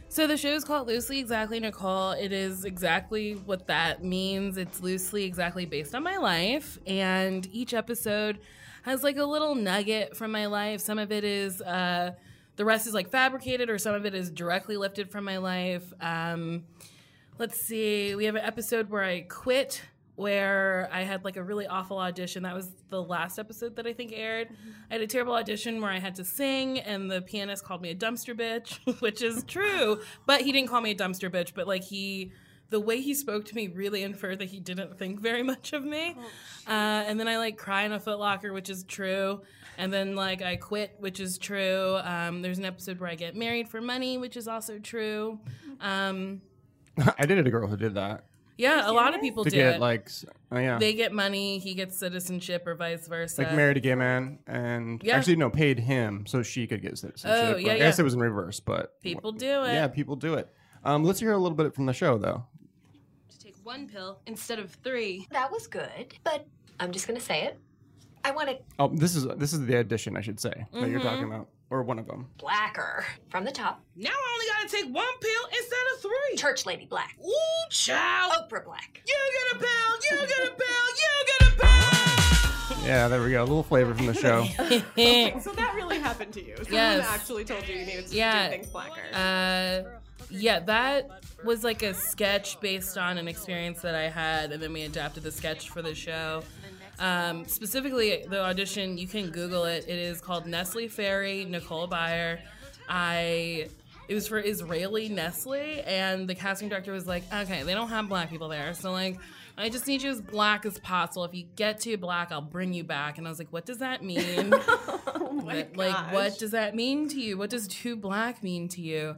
So the show is called Loosely Exactly Nicole. It is exactly what that means. It's loosely exactly based on my life, and each episode has like a little nugget from my life. Some of it is uh, the rest is like fabricated, or some of it is directly lifted from my life. Um, let's see. We have an episode where I quit where I had like a really awful audition. That was the last episode that I think aired. I had a terrible audition where I had to sing, and the pianist called me a dumpster bitch, which is true. But he didn't call me a dumpster bitch, but like he. The way he spoke to me really inferred that he didn't think very much of me. uh, and then I like cry in a footlocker, which is true. And then like I quit, which is true. Um, there's an episode where I get married for money, which is also true. Um, I dated a girl who did that. Yeah, a lot of people to do get it. like, s- oh yeah, They get money, he gets citizenship, or vice versa. like married a gay man and Yeah. actually no paid him so she could get citizenship. Oh, yeah, I guess yeah. it was in reverse, but People do it. yeah, people do it. Um, let's hear a little bit from the show though. To take one pill instead of three. That was good, but I'm just gonna say it. I want it Oh, this is this is the addition I should say that you're Mm-hmm. talking about, or one of them. blacker from the top. Now I only gotta take one pill instead of three. Church lady black. Ooh, child. Oprah black. You get a pill. You get a pill. You get a pill. Yeah, there we go. A little flavor from the show. Okay, so that really happened to you. Someone Yes. actually told you you needed to Yeah. do things blacker. Uh, yeah, that was like a sketch based on an experience that I had, and then we adapted the sketch for the show. Um, specifically, the audition, you can Google it. It is called Nestle Fairy, Nicole Byer. I. It was for Israeli Nestle, and the casting director was like, okay, they don't have black people there. So, like, I just need you as black as possible. If you get too black, I'll bring you back. And I was like, what does that mean? That- like, what does that mean to you? What does too black mean to you?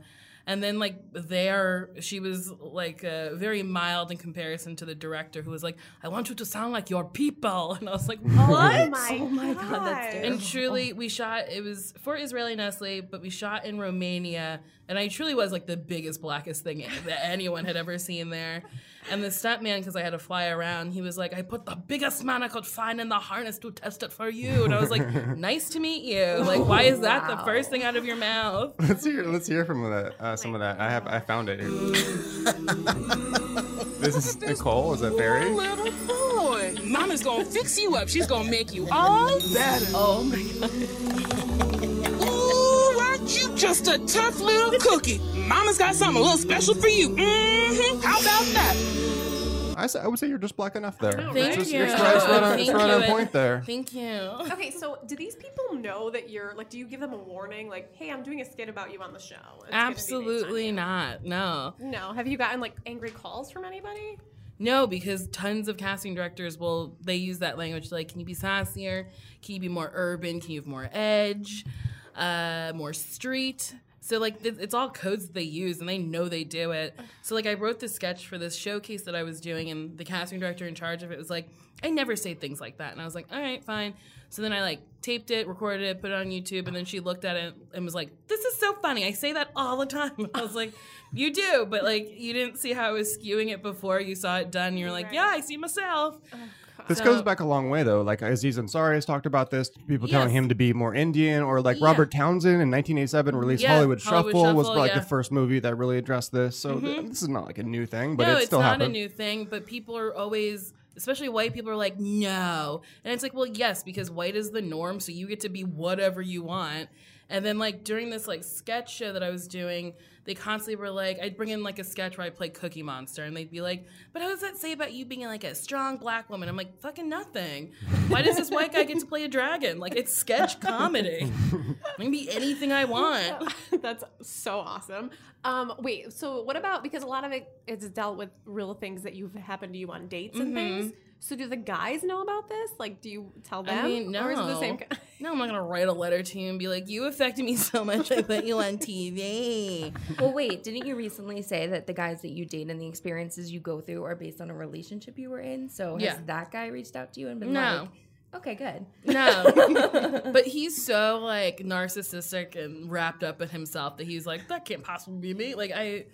And then, like, there, she was like uh, very mild in comparison to the director, who was like, I want you to sound like your people. And I was like, what? Oh my, god, that's terrible. And truly, we shot, it was for Israeli Nestle, but we shot in Romania. And I truly was like the biggest, blackest thing that anyone had ever seen there. And the stuntman, because I had to fly around, he was like, I put the biggest man I could find in the harness to test it for you. And I was like, nice to meet you. Like, why is that the first thing out of your mouth? let's hear let's hear from that uh, some of that. I have I found it. This is Nicole. Is that Barry? Little boy. Mama's gonna fix you up. She's gonna make you all better. Oh my Ooh, aren't you just a tough little cookie? Mama's got something a little special for you. Mm-hmm. How about that? I would say you're just black enough there. Thank it's just, you. It's right, it's right on, it's Thank right on you. point there. Thank you. Okay, so do these people know that you're like? Do you give them a warning, like, "Hey, I'm doing a skit about you on the show"? It's gonna be based on Absolutely not. No. No. Have you gotten like angry calls from anybody? No, because tons of casting directors will they use that language like, can you be sassier? Can you be more urban? Can you have more edge? Uh, more street? So like it's all codes they use and they know they do it. So like I wrote this sketch for this showcase that I was doing and the casting director in charge of it was like, I never say things like that. And I was like, all right, fine. So then I like taped it, recorded it, put it on YouTube, and then she looked at it and was like, "This is so funny. I say that all the time." I was like, "You do, but like you didn't see how I was skewing it before. You saw it done. You're like, yeah, I see myself." This So- goes back a long way though. Like Aziz Ansari has talked about this. People telling him to be more Indian, or like Yeah. Robert Townsend in 1987 released Yeah, Hollywood, Hollywood Shuffle, was like yeah. the first movie that really addressed this. So th- Mhm. this is not like a new thing, but no, it it's not happened. a new thing, but people are always, especially white people, are like, no. And it's like, well, yes, because white is the norm, so you get to be whatever you want. And then, like, during this, like, sketch show that I was doing, they constantly were like, I'd bring in, like, a sketch where I play Cookie Monster, and they'd be like, but how does that say about you being, like, a strong black woman? I'm like, fucking nothing. Why does this white guy get to play a dragon? Like, it's sketch comedy. I can be anything I want. That's so awesome. Um, wait, so what about because a lot of it is dealt with real things that you've happened to you on dates and things. So do the guys know about this? Like, do you tell them? I mean, no. Or is it the same? No, I'm not gonna write a letter to you and be like, "You affected me so much, I put you on TV." well, wait, didn't you recently say that the guys that you date and the experiences you go through are based on a relationship you were in? So has Yeah. that guy reached out to you and been No. like, okay, good. No, but he's so like narcissistic and wrapped up in himself that he's like, "That can't possibly be me." Like I,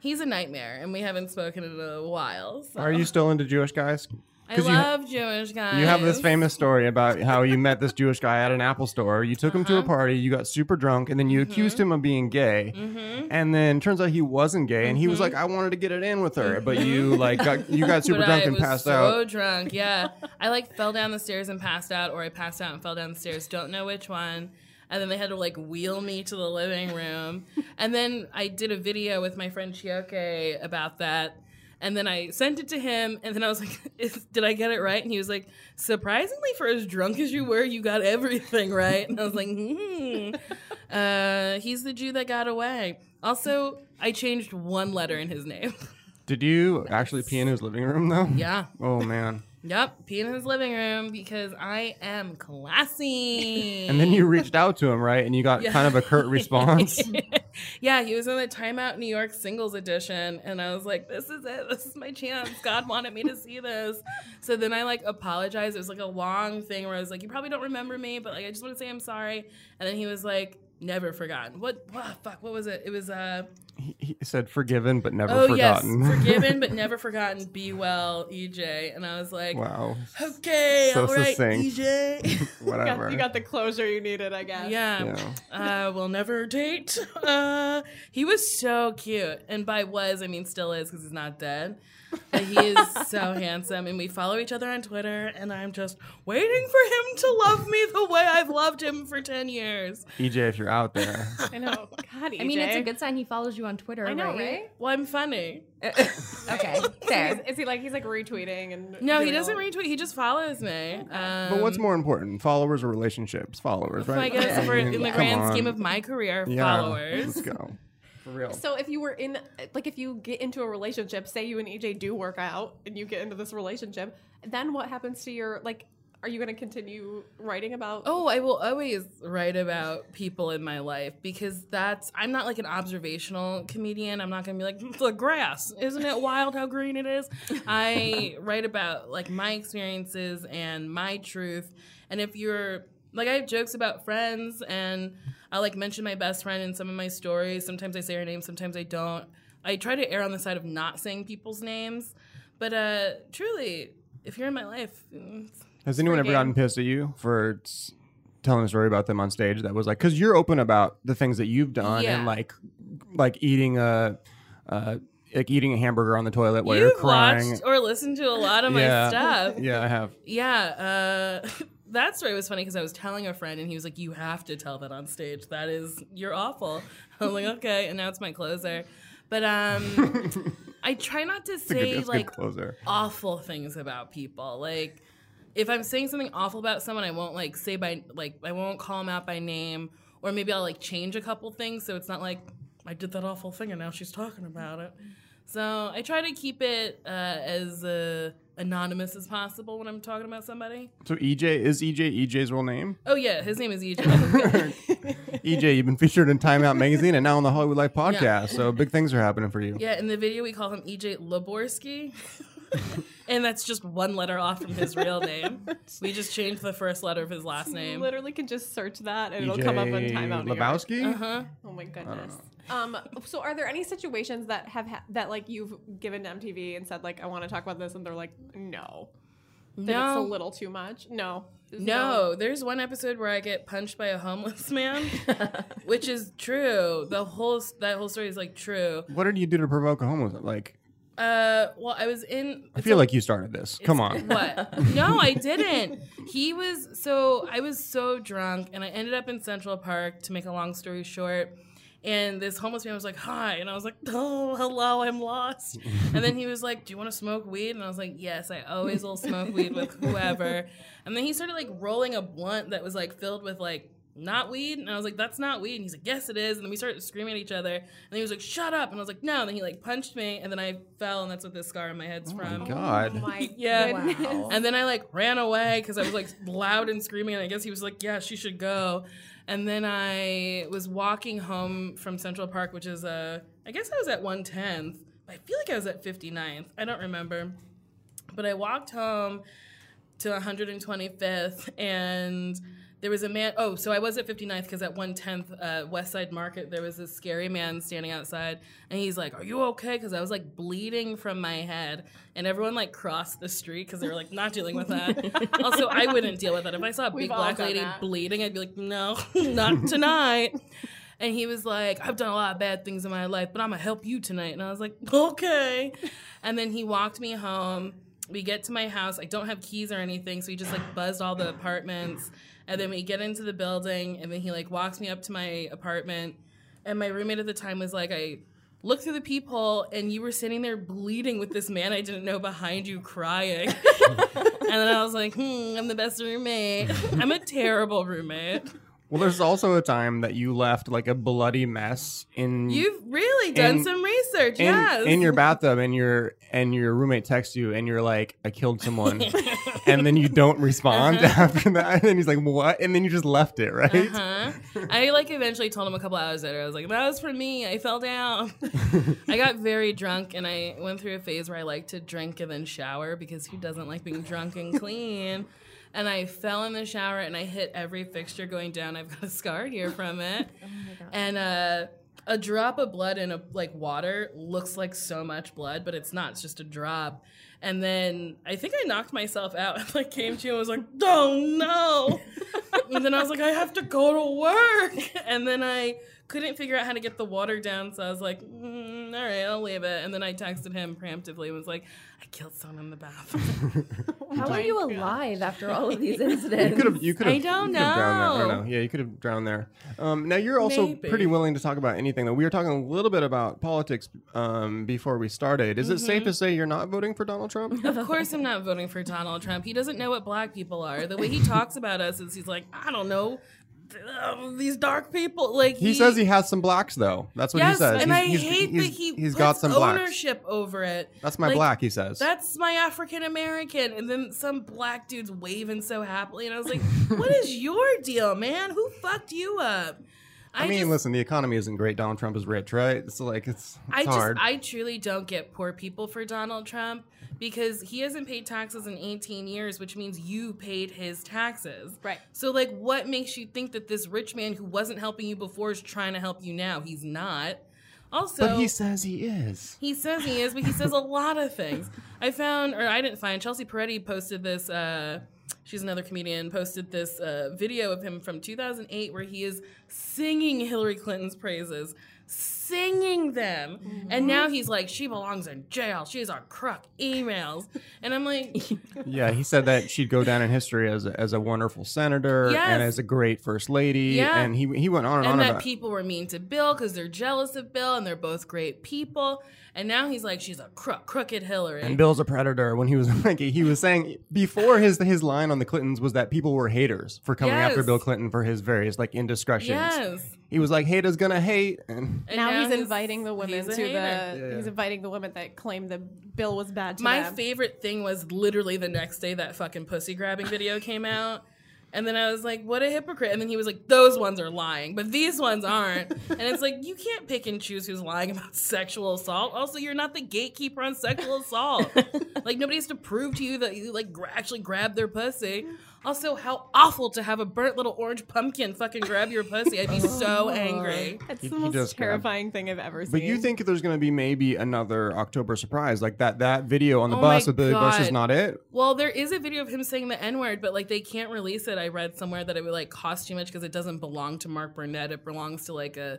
he's a nightmare, and we haven't spoken in a while. So. Are you still into Jewish guys? I 'Cause you Jewish guys. You have this famous story about how you met this Jewish guy at an Apple store. You took him to a party, you got super drunk, and then you accused him of being gay. Mhm. And then turns out he wasn't gay, and he was Mhm. like, "I wanted to get it in with her," but you like got you got super But drunk I and passed so out. So drunk, yeah. I like fell down the stairs and passed out, or I passed out and fell down the stairs. Don't know which one. And then they had to like wheel me to the living room. and then I did a video with my friend Chioke about that. And then I sent it to him, and then I was like, Is, "Did I get it right?" And he was like, "Surprisingly, for as drunk as you were, you got everything right." And I was like, "Hmm." Uh, he's the Jew that got away. Also, I changed one letter in his name. Did you actually pee in his living room though? Yeah. Oh man. Yep, pee in his living room because I am classy. And then you reached out to him, right? And you got Yeah. kind of a curt response. Yeah, he was in the Timeout New York singles edition, and I was like, "This is it. This is my chance. God wanted me to see this." So then I like apologized. It was like a long thing where I was like, "You probably don't remember me, but like I just want to say I'm sorry." And then he was like, "Never forgotten." What? What? Fuck. What was it? It was uh. He said, "Forgiven but never oh forgotten." yes, forgiven but never forgotten. Be well, EJ. And I was like, Wow. Okay, So all right, succinct. EJ. You Whatever. got, you got the closure you needed, I guess. Yeah. Uh, we'll never date. Uh, he was so cute. And by was, I mean still is because he's not dead. But he is so handsome. And we follow each other on Twitter. And I'm just waiting for him to love me the way I've loved him for 10 years. EJ, if you're out there, I know. God, EJ. I mean, it's a good sign he follows you on Twitter, I know, right? right? Well, I'm funny. okay, fair. Is, is he like he's like retweeting and No, he doesn't all- retweet. He just follows me. Um, but what's more important, followers or relationships? Followers, right? I right? guess for, in the Come grand scheme of my career, Yeah, followers. Let's go. For real. So if you were in like if you get into a relationship, say you and EJ do work out and you get into this relationship, then what happens to your like are you going to continue writing about Oh, I will always write about people in my life because that's I'm not like an observational comedian. I'm not gonna be like the grass, isn't it wild how green it is? I write about like my experiences and my truth. And if you're like I have jokes about friends and I like mention my best friend in some of my stories. Sometimes I say her name, sometimes I don't. I try to err on the side of not saying people's names. But uh truly, if you're in my life, mm, Has anyone ever gotten pissed at you for telling a story about them on stage that was like because you're open about the things that you've done Yeah. and like like eating a uh, like eating a hamburger on the toilet while you're You've crying. watched or listened to a lot of my stuff. Yeah, I have. Yeah, uh, that story was funny because I was telling a friend and he was like, "You have to tell that on stage. That is, you're awful." I'm like, "Okay," and now it's my closer. But um, I try not to say good like awful things about people. Like, if I'm saying something awful about someone, I won't like say by like I won't call them out by name, or maybe I'll like change a couple things so it's not like I did that awful thing and now she's talking about it. So I try to keep it uh, as uh, anonymous as possible when I'm talking about somebody. So EJ is EJ EJ's real name? Oh yeah, his name is EJ. EJ, you've been featured in Time Out magazine and now on the Hollywood Life podcast. Yeah. So big things are happening for you. yeah, in the video we call him EJ Laborsky. and that's just one letter off from his real name. We just changed the first letter of his last name. You name. literally can just search that and it'll come up on EJ timeout. New York. Lebowski? Uh-huh. Oh my goodness. Um, so are there any situations that have ha- that like you've given to MTV and said like I want to talk about this and they're like no, that it's a No. little too much? No, There's No, there's one episode where I get punched by a homeless man, which is true. The whole that whole story is like true. What did you do to provoke a homeless? Like, Uh, well, I was in. I feel like you started this. Come on. What? No, I didn't. He was so I was so drunk, and I ended up in Central Park. To make a long story short, and this homeless man was like, "Hi," and I was like, "Oh, hello, I'm lost." and then he was like, "Do you want to smoke weed?" And I was like, "Yes, I always will smoke weed with whoever." And then he started like rolling a blunt that was like filled with like not weed. And I was like, that's not weed. And he's like, yes, it is. And then we started screaming at each other. And he was like, shut up. And I was like, no. And then he like punched me. And then I fell. And that's what this scar on my head's from. God. Oh my yeah. goodness. And then I like ran away because I was like loud and screaming. And I guess he was like, yeah, she should go. And then I was walking home from Central Park, which is, uh, I guess I was at 110th. I feel like I was at 59th. I don't remember. But I walked home to 125th and there was a man. Oh, so I was at 59th because at 110th uh, West Side Market, there was this scary man standing outside, and he's like, "Are you okay?" Because I was like bleeding from my head, and everyone like crossed the street because they were like not dealing with that. also, I wouldn't deal with that if I saw a We've big black lady that. bleeding. I'd be like, "No, not tonight." And he was like, I've done a lot of bad things in my life, but I'm gonna help you tonight. And I was like, okay. And then he walked me home. We get to my house. I don't have keys or anything, so he just like buzzed all the apartments. And then we get into the building, and then he like walks me up to my apartment. And my roommate at the time was like, I looked through the peephole, and you were sitting there bleeding with this man I didn't know behind you crying. and then I was like, hmm, I'm the best roommate. I'm a terrible roommate. Well, there's also a time that you left like a bloody mess in You've really done in- some research, in, yes. in your bathtub, and your and your roommate texts you, and you're like, "I killed someone," and then you don't respond Uh-huh. after that, and then he's like, "What?" And then you just left it, right? Uh-huh. I like eventually told him a couple hours later. I was like, "That was for me. I fell down." I got very drunk, and I went through a phase where I like to drink and then shower because who doesn't like being drunk and clean? And I fell in the shower and I hit every fixture going down. I've got a scar here from it. And uh, a drop of blood in a like water looks like so much blood, but it's not. It's just a drop. And then I think I knocked myself out and like came to you and was like, "Oh no!" and then I was like, "I have to go to work." And then I couldn't figure out how to get the water down, so I was like, mm, "All right, I'll leave it." And then I texted him preemptively and was like, "I killed someone in the bathroom." How are you alive after all of these incidents? You could have. You could have. I don't you could have drowned there. I don't know. know. Yeah, you could have drowned there. Um, now you're also Maybe. pretty willing to talk about anything. Though we were talking a little bit about politics um, before we started. Is it safe Mhm. to say you're not voting for Donald Trump? Of course, I'm not voting for Donald Trump. He doesn't know what black people are. The way he talks about us is he's like, I don't know, uh, these dark people. Like He says he has some blacks, though. That's what yes, he says. and He's- I he's- hate he's- that he he's got some blacks. ownership over it. That's my Like, black, he says. That's my African American, and then some black dude's waving so happily, and I was like, "What is your deal, man? Who fucked you up?" I, mean, just- listen, the economy isn't great. Donald Trump is rich, right? It's like it's, it's I just hard. I truly don't get poor people for Donald Trump because he hasn't paid taxes in 18 years, which means you paid his taxes. Right. So like what makes you think that this rich man who wasn't helping you before is trying to help you now? He's not. Also but he says he is. he says he is, but he says a lot of things. I found, or I didn't find, Chelsea Peretti posted this. Uh, she's another comedian. Posted this uh, video of him from 2008 where he is singing Hillary Clinton's praises, singing them, and now mm-hmm. he's like, she belongs in jail. She's on crook emails, and I'm like, Yeah, he said that she'd go down in history as a, as a wonderful senator Yes. and as a great first lady. Yeah. And he he went on and, and on And that about people were mean to Bill because they're jealous of Bill, and they're both great people. And now he's like, she's a crook, crooked Hillary. And Bill's a predator. When he was like, he was saying before his his line on the Clintons was that people were haters for coming after Bill Clinton for his various like indiscretions. Yes. He was like, haters gonna hate, and And now, now he's he's- inviting the women to the. Yeah. He's inviting the women that claim the bill was bad to My them. favorite thing was literally the next day that fucking pussy grabbing video came out. And then I was like, what a hypocrite. And then he was like, those ones are lying, but these ones aren't. and it's like, you can't pick and choose who's lying about sexual assault. Also, you're not the gatekeeper on sexual assault. like, nobody has to prove to you that you like gra- actually grabbed their pussy. Also, how awful to have a burnt little orange pumpkin fucking grab your pussy. I'd be so angry. That's He- the he most does grab- terrifying thing I've ever seen. But you think there's going to be maybe another October surprise like that? That video on the Oh bus with Billy Bush is God. not it. Well, there is a video of him saying the N word, but like they can't release it. I read somewhere that it would like cost too much because it doesn't belong to Mark Burnett. It belongs to like a,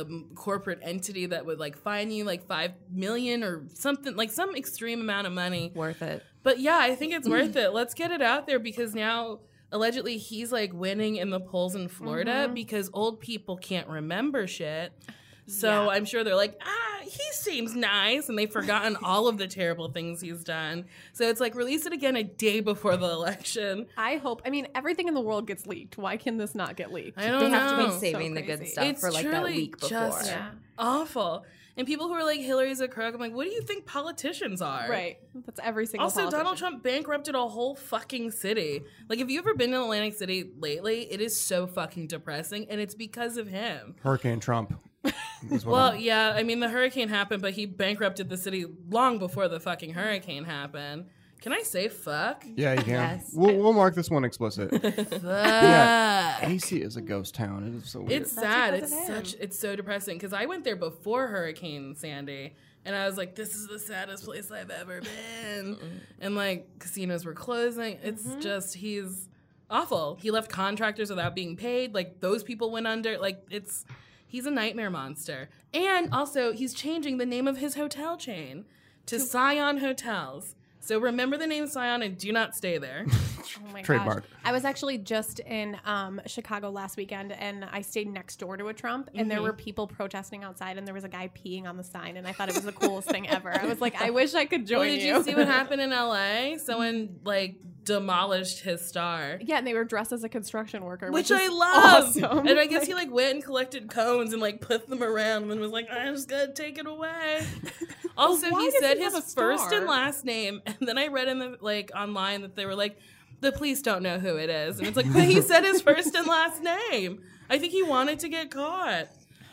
a corporate entity that would like fine you like five million or something, like some extreme amount of money. Worth it. But yeah, I think it's worth it. Let's get it out there because now allegedly he's like winning in the polls in Florida Mhm. because old people can't remember shit. So I'm sure they're like, ah, he seems nice, and they've forgotten all of the terrible things he's done. So it's like release it again a day before the election. I hope. I mean, everything in the world gets leaked. Why can this not get leaked? I don't They have to be know. saving the good stuff for like that week before. just Yeah. awful. And people who are like Hillary's a crook, I'm like, what do you think politicians are? Right. That's every single. Also, Donald. Trump bankrupted a whole fucking city. Like, have you ever been to Atlantic City lately? It is so fucking depressing, and it's because of him. Hurricane Trump. is what Well, I'm- yeah, I mean, the hurricane happened, but he bankrupted the city long before the fucking hurricane happened. Can I say fuck? Yeah, you can. Yes. We'll, we'll mark this one explicit. yeah, Fuck. AC is a ghost town. It is so weird. It's sad. It's of such. It's so depressing because I went there before Hurricane Sandy, and I was like, "This is the saddest place I've ever been." and like casinos were closing. It's Mm-hmm. just he's awful. He left contractors without being paid. Like those people went under. Like it's he's a nightmare monster. And also he's changing the name of his hotel chain to Scion Hotels. So remember the name Scion and do not stay there. Oh my Trademark. Gosh. I was actually just in um, Chicago last weekend and I stayed next door to a Trump and there Mhm. were people protesting outside and there was a guy peeing on the sign and I thought it was the coolest thing ever. I was like, I wish I could join Well, did you see what happened in LA? Someone like demolished his star. Yeah, and they were dressed as a construction worker, Which which, I love. Awesome. And I guess he like went and collected cones and like put them around and was like, I'm just gonna take it away. Also, why he said he his first and last name, and then I read in the like online that they were like, the police don't know who it is, and it's like, but he said his first and last name. I think he wanted to get caught.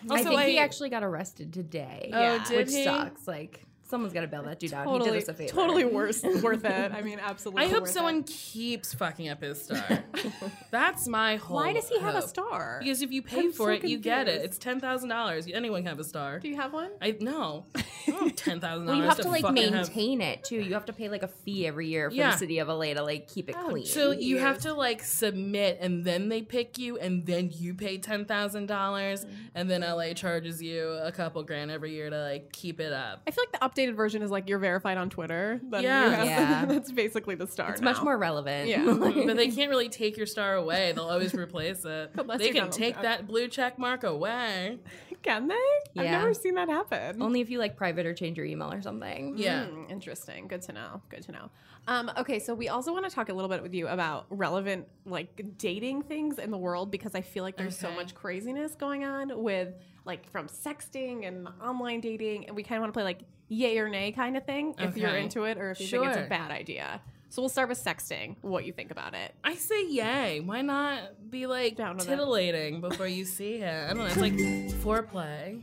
I think he actually got arrested today. Oh, Yeah. did which he? sucks. Like someone's got to bail that dude out. he totally, did us a favor. totally worth worth it. I mean, absolutely. I hope worth someone It. keeps fucking up his star. That's my whole. Why does he have a star? Because if you pay I'm for so it, you get it. It's ten thousand dollars. Anyone can have a star. Do you have one? I no. I don't ten thousand Well, dollars. you have to like fucking have- maintain it too. You have to pay like a fee every year for Yeah. the city of LA to like keep it clean. So you have to like submit, and then they pick you, and then you pay ten thousand dollars, Mm-hmm. and then LA charges you a couple grand every year to like keep it up. I feel like the updated version is like you're verified on Twitter. Then Yeah. you have- Yeah. that's basically the star. It's much more relevant. Yeah. but they can't really take your star away. They'll always replace it. Unless they can Donald take Trump. that blue check mark away. Can they? I've never seen that happen. Only if you like private or change your email or something. Yeah. Mm, interesting. Good to know. Good to know. Um, okay, so we also want to talk a little bit with you about relevant like dating things in the world because I feel like there's so much craziness going on with like from sexting and online dating, and we kind of want to play like yay or nay kind of thing if you're into it or if you think it's a bad idea. So we'll start with sexting. What you think about it? I say yay. Why not be like Down with it. titillating before you see it? I don't know. It's like foreplay.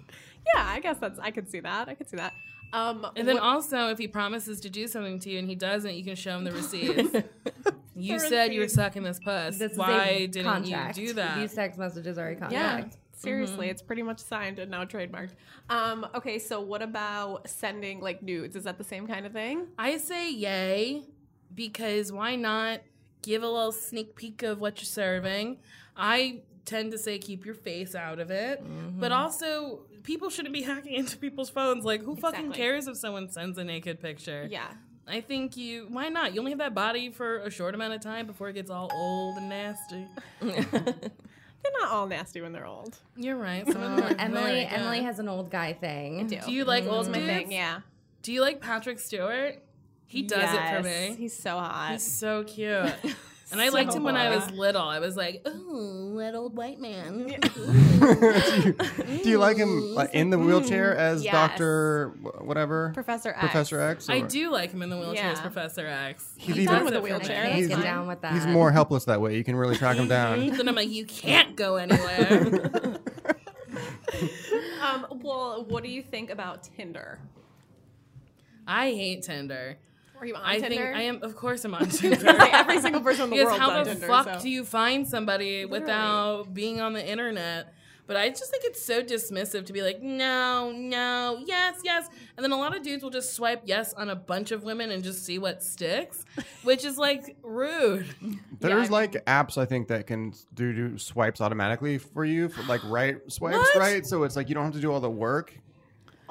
Yeah, I guess that's I could see that. I could see that. Um, And then what- also, if he promises to do something to you and he doesn't, you can show him the receipts. you The said you were receipts. sucking this puss. This is Why a didn't contract. you do that? These text messages are a Yeah, seriously, it's pretty much signed and now trademarked. Um, okay, so what about sending like nudes? Is that the same kind of thing? I say yay because why not give a little sneak peek of what you're serving? I tend to say keep your face out of it, but also people shouldn't be hacking into people's phones. Like, who fucking cares if someone sends a naked picture? Yeah. I think you. Why not? You only have that body for a short amount of time before it gets all old and nasty. They're not all nasty when they're old. You're right. Some of them are Emily very good. Emily has an old guy thing. do. Do you like old That's my dudes? thing. Yeah. Do you like Patrick Stewart? He does it for Yes, me. He's so hot. He's so cute. And I So liked him when I was little. I was like, ooh, little white man. Do you like him like, in the wheelchair as Yes. Doctor whatever Professor X. Professor X? I or- do like him in the wheelchair as Professor X. He's He even- with it a for me. wheelchair. Can't He's- get down with that. He's more helpless that way. You can really track him down. then I'm like, you can't go anywhere. Um, well, what do you think about Tinder? I hate Tinder. Are you on I Tinder? think I am. Of course, I'm on Tinder. Like, every single person in the because world's how on the Tinder, fuck so. do you find somebody without being on the internet? But I just think it's so dismissive to be like, no, no, yes, yes. And then a lot of dudes will just swipe yes on a bunch of women and just see what sticks, which is like rude. There's like apps I think that can do, do swipes automatically for you, for like right swipes, What? right? So it's like you don't have to do all the work.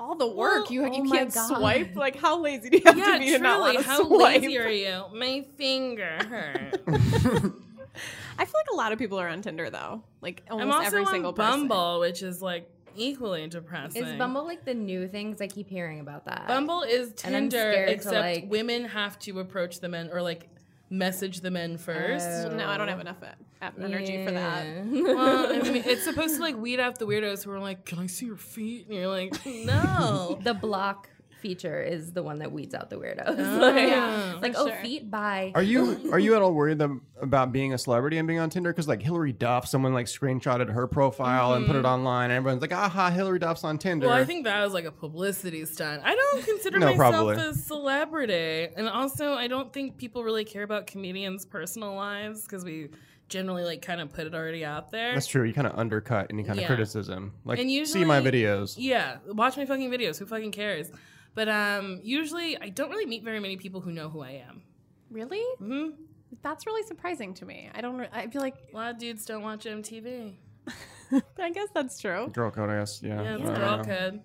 All the work you oh you my can't swipe. Like how lazy do you have Yeah, to be to not truly. want to How swipe? lazy are you? My finger hurt. I feel like a lot of people are on Tinder though. Like almost I'm also every on single person. Bumble, which is like equally depressing. Is Bumble like the new things? I keep hearing about that. Bumble is Tinder, except like- women have to approach the men or like message the men first. Oh. No, I don't have oh. enough uh, e- energy for that. well, I mean, it's supposed to like weed out the weirdos who are like, "Can I see your feet?" And you're like, "No." the block feature is the one that weeds out the weirdos. Oh, like, yeah, like, oh, sure. feet, bye. Are you are you at all worried them, about being a celebrity and being on Tinder? Because like Hilary Duff, someone like screenshotted her profile and put it mm-hmm. online, and everyone's like, "Aha, Hilary Duff's on Tinder." Well, I think that was like a publicity stunt. I don't consider No, myself probably. a celebrity. And also, I don't think people really care about comedians' personal lives because we generally like kind of put it already out there. that's true. You kind of undercut any kind of criticism. Like, and usually, see my videos. Yeah, watch my fucking videos. Who fucking cares? But um, usually, I don't really meet very many people who know who I am. Really? hmm That's really surprising to me. I don't. re- I feel like A lot of dudes don't watch MTV. I guess that's true. Girl code, I guess. Yeah. Yeah, it's I don't girl know. code.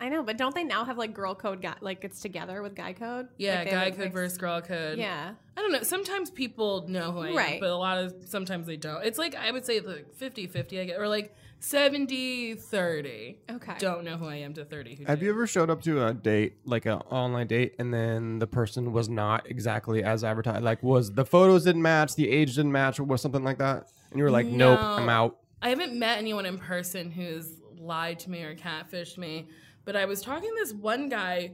I know, but don't they now have like girl code? Guy, like it's together with guy code. Yeah, Like, they guy have, code like, versus girl code. Yeah. I don't know. Sometimes people know who I am, Right. but a lot of sometimes they don't. It's like I would say like 50-50, I get, or like 70-30. Okay. Don't know who I am to 30 who Have you ever showed up to a date, like an online date, and then the person was not exactly as advertised? Like, was the photos didn't match, the age didn't match, or was something like that? And you were like, "Nope, I'm out." I haven't met anyone in person who's lied to me or catfished me, but I was talking to this one guy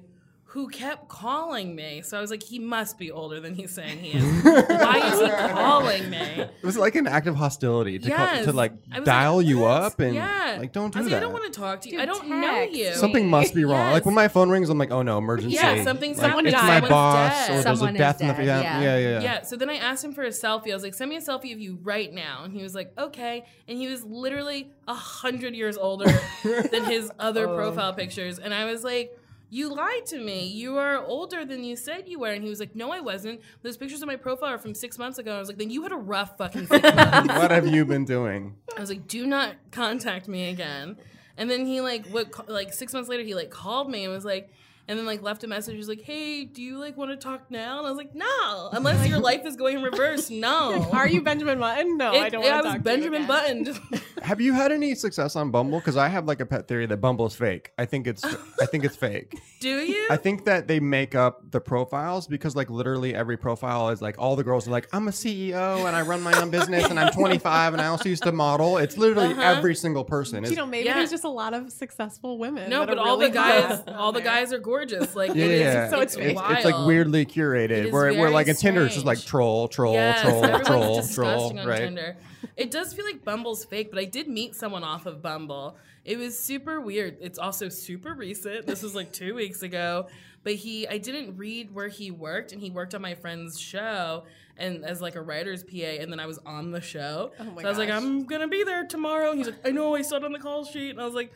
who kept calling me. So I was like, he must be older than he's saying he is. Why is he calling me? It was like an act of hostility to, call, Yes. to like I was dial like, you "What?" up and yeah. like don't do I was that. like, I don't want to talk to you. Dude, I don't know text you. Something must be wrong. Like when my phone rings, I'm like, "Oh no, emergency!" Yeah, something- Like, someone it's died. my Someone's boss, dead. or there's Someone a is death in the dead, yeah, yeah. yeah, yeah, yeah. Yeah, so then I asked him for a selfie. I was like, send me a selfie of you right now. And he was like, okay. And he was literally a hundred years older than his other Oh. profile pictures. And I was like, you lied to me. You are older than you said you were. And he was like, no, I wasn't. Those pictures of my profile are from six months ago. I was like, then you had a rough fucking six months. what have you been doing? I was like, do not contact me again. And then he like what like six months later he like called me and was like and then like left a message. He was like, "Hey, do you like want to talk now?" And I was like, "No, unless your life is going in reverse, no." Are you Benjamin Button? No, I don't. Want to talk. Yeah, I to was Benjamin Button. Have you had any success on Bumble? Because I have like a pet theory that Bumble is fake. I think it's I think it's fake. Do you? I think that they make up the profiles because like literally every profile is like all the girls are like I'm a CEO and I run my own business and I'm 25 and I also used to model. It's literally Uh-huh. every single person. You Is, know, maybe Yeah. there's just a lot of successful women. no, but all really the guys, hot out all the guys are gorgeous. Like, yeah, it is- yeah. So it's it's, wild. it's like weirdly curated. is Where where very like in Tinder, it's just like strange. troll, troll, Yes, troll, troll, troll, right? Tinder. It does feel like Bumble's fake, but I did meet someone off of Bumble. It was super weird. It's also super recent. This was like two weeks ago. But he, I didn't read where he worked, and he worked on my friend's show and as like a writer's PA, and then I was on the show. Oh my so I was like. I'm gonna be there tomorrow. And he's like, I know, I saw it on the call sheet, and I was like.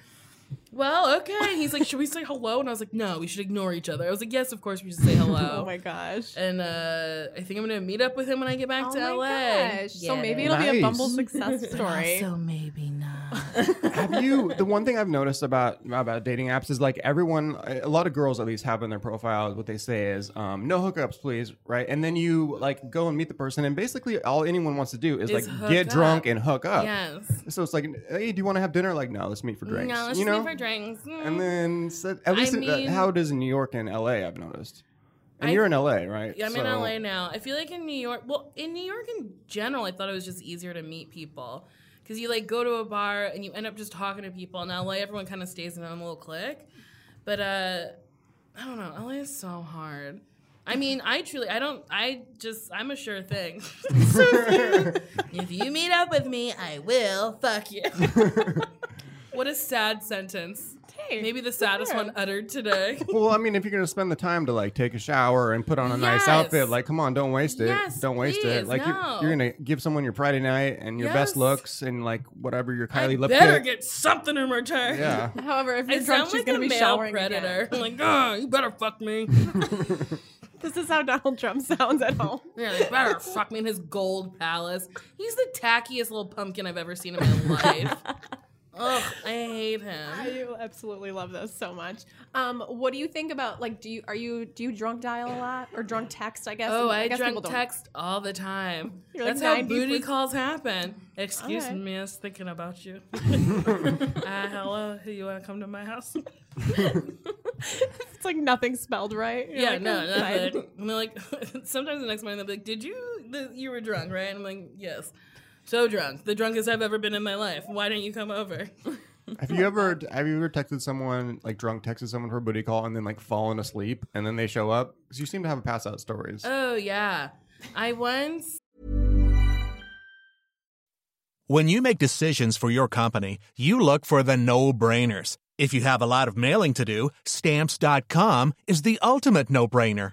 Well, okay. And he's like, should we say hello? And I was like, no, we should ignore each other. I was like, yes, of course we should say hello. Oh my gosh. And uh, I think I'm gonna meet up with him when I get back Oh to my LA. gosh. So maybe it'll be a Bumble success story. So maybe not. Have you the one thing i've noticed about about dating apps is like everyone a lot of girls at least have in their profiles what they say is um, no hookups please right? And then you like go and meet the person and basically all anyone wants to do is, Is like get drunk and hook up. Yes. so it's like hey do you want to have dinner? Like no let's meet for drinks No, let's you know? meet for drinks. and then so, at least I it- uh, how it is in new york and la i've noticed? And I- you're in la right? Yeah, I'm in LA now. I feel like in New York, well, in New York in general, I thought it was just easier to meet people because you like go to a bar and you end up just talking to people. In LA, everyone kind of stays in a little clique. But uh, I don't know. LA is so hard. I mean, I truly, I don't, I just, I'm a sure thing. If you meet up with me, I will fuck you. what a sad sentence. Hey, Maybe the saddest one uttered today. well, I mean, if you're gonna spend the time to like take a shower and put on a nice Yes. outfit, like, come on, don't waste it. Yes, don't waste it. please, Like, no. you're, you're gonna give someone your Friday night and your Yes. best looks and like whatever your I Kylie lip better kit. get something in return. Yeah. However, if I you're drunk, sound she's like gonna a be male showering predator. I'm like, oh, you better fuck me. This is how Donald Trump sounds at home. yeah, you better fuck me in his gold palace. He's the tackiest little pumpkin I've ever seen in my life. Ugh, I hate him. I absolutely love this so much. Um, what do you think about like? Do you are you do you drunk dial a lot or drunk text? I guess. Oh, I, guess drunk people don't. text all the time. You're like That's how 90. booty calls happen. Excuse Okay. me, I was thinking about you. uh, hello, you want to come to my house? It's like nothing spelled right. You're yeah, like, no, "I'm nothing. And they're like, sometimes the next morning they'll be like, "Did you? The, you were drunk, right?" And I'm like, "Yes, so drunk, the drunkest I've ever been in my life. Why didn't you come over?" Have you ever have you ever texted someone like drunk texted someone for a booty call and then like fallen asleep and then they show up? Because you seem to have a pass out stories. Oh yeah, I once When you make decisions for your company, you look for the no-brainers. If you have a lot of mailing to do, stamps.com is the ultimate no-brainer.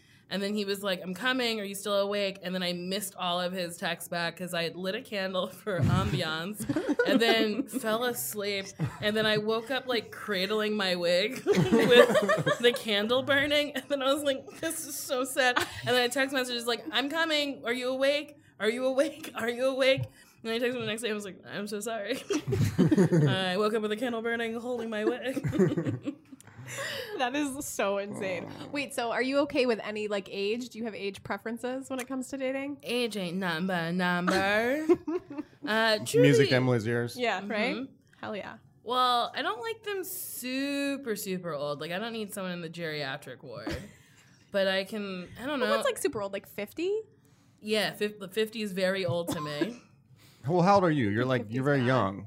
and then he was like, "I'm coming. Are you still awake?" And then I missed all of his texts back because I had lit a candle for ambiance, and then fell asleep. And then I woke up like cradling my wig with the candle burning, and then I was like, "This is so sad." And then a text message is like, "I'm coming. Are you awake? Are you awake? Are you awake?" And I texted him the next day. I was like, "I'm so sorry." I woke up with a candle burning, holding my wig. that is so insane. Wait, so are you okay with any like age? Do you have age preferences when it comes to dating? Age ain't number, number. uh, Music truly- to Emily's ears. Yeah, right? Mhm. Hell yeah. Well, I don't like them super, super old. Like, I don't need someone in the geriatric ward. but I can, I don't know. Well, what's like super old? Like 50? yeah, fif- the 50 is very old to me. Well, how old are you? You're like you're very young.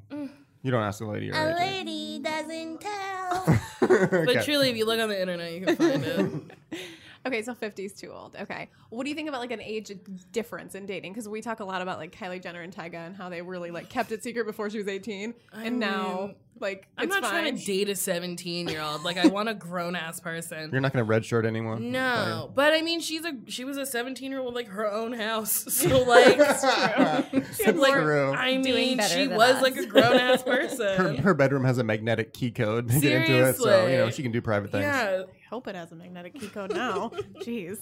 You don't ask the lady your age. right? lady doesn't tell. Okay. But truly, if you look on the internet, you can find it. Okay, so 50 is too old. Okay. What do you think about like an age difference in dating? Because we talk a lot about like Kylie Jenner and Tyga and how they really like kept it secret before she was 18. I and now, mean, like, I'm it's not trying to date a 17 year old. Like, I want a grown ass person. You're not gonna redshirt anyone. No, but I mean, she's a she was a 17 year old with like her own house, so like, It's She had, like, true. I mean, she was us. like a grown ass person. her bedroom has a magnetic key code to get into it, so you know she can do private things. Yeah, I hope it has a magnetic key code now. Jeez.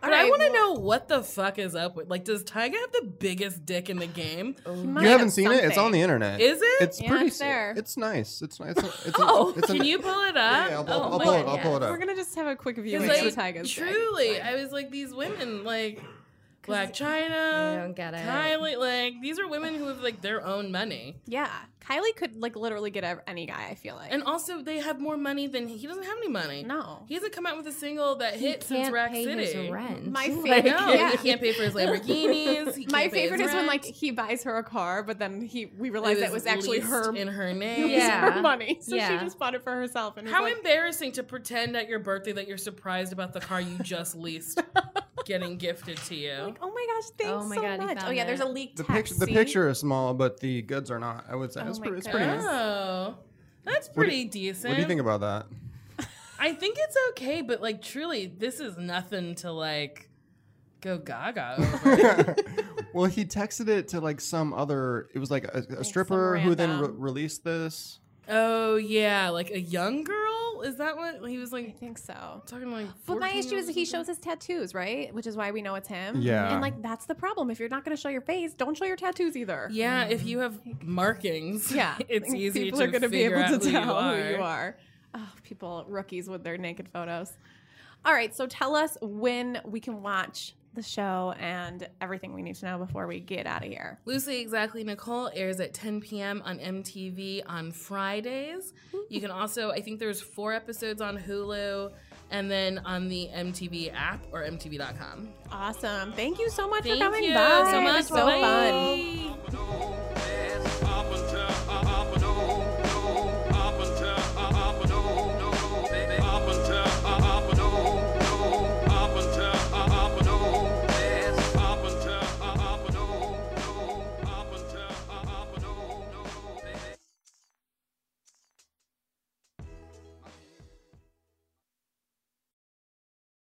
but I want to know what the fuck is up with. Like, does Tyga have the biggest dick in the game? You haven't seen it? It's on the internet. Is it? It's Yeah, pretty. it's there. It's nice. It's nice. It's, it's, Oh, it's can you pull it up? Yeah, I'll, Oh I'll my pull it. I'll pull it up. We're going to just have a quick viewing Because, of like, Tyga's dick. truly, I was like, these women, like Blac Chyna, I don't get it. Kylie, like these are women who have like their own money, Yeah. Kylie could like literally get any guy, I feel like. and also they have more money than he doesn't have any money. No. he hasn't come out with a single that He hit since can't Rack pay City. his rent. My I favorite, know yeah. he can't pay for his Lamborghinis. He My can't pay his favorite is when like he buys her a car, but then he we realize It that was actually her in her it name. was Yeah. her money, so Yeah. she just bought it for herself. And How like, embarrassing to pretend at your birthday that you're surprised about the car you just leased getting gifted to you. like, oh my gosh, thanks Oh my so God, much. Oh found yeah, there's a leaked The text. picture. The picture is small, but the goods are not. I would say Oh it's, my pretty, it's pretty nice. Oh, that's What do- pretty decent. What do you think about that? I think it's okay, but like truly, this is nothing to like go gaga over. Well, he texted it to like some other. It was like a, a stripper who then re- released this. oh yeah, like a young girl. Is that what he was like? I think so. talking like? But my issue is he shows his tattoos, right? Which is why we know it's him. Yeah. And like that's the problem. If you're not going to show your face, don't show your tattoos either. Yeah, if mm-hmm. you have markings, Yeah. it's easy People to are gonna be able to out who you tell are. who you are. Oh, people rookies with their naked photos. All right, so tell us when we can watch the show and everything we need to know before we get out of here. Loosely Exactly Nicole airs at 10 p.m. on MTV on Fridays. You can also, I think there's four episodes on Hulu and then on the MTV app or MTV.com. Awesome. Thank you so much Thank for coming you by. so It much. was so Bye. fun.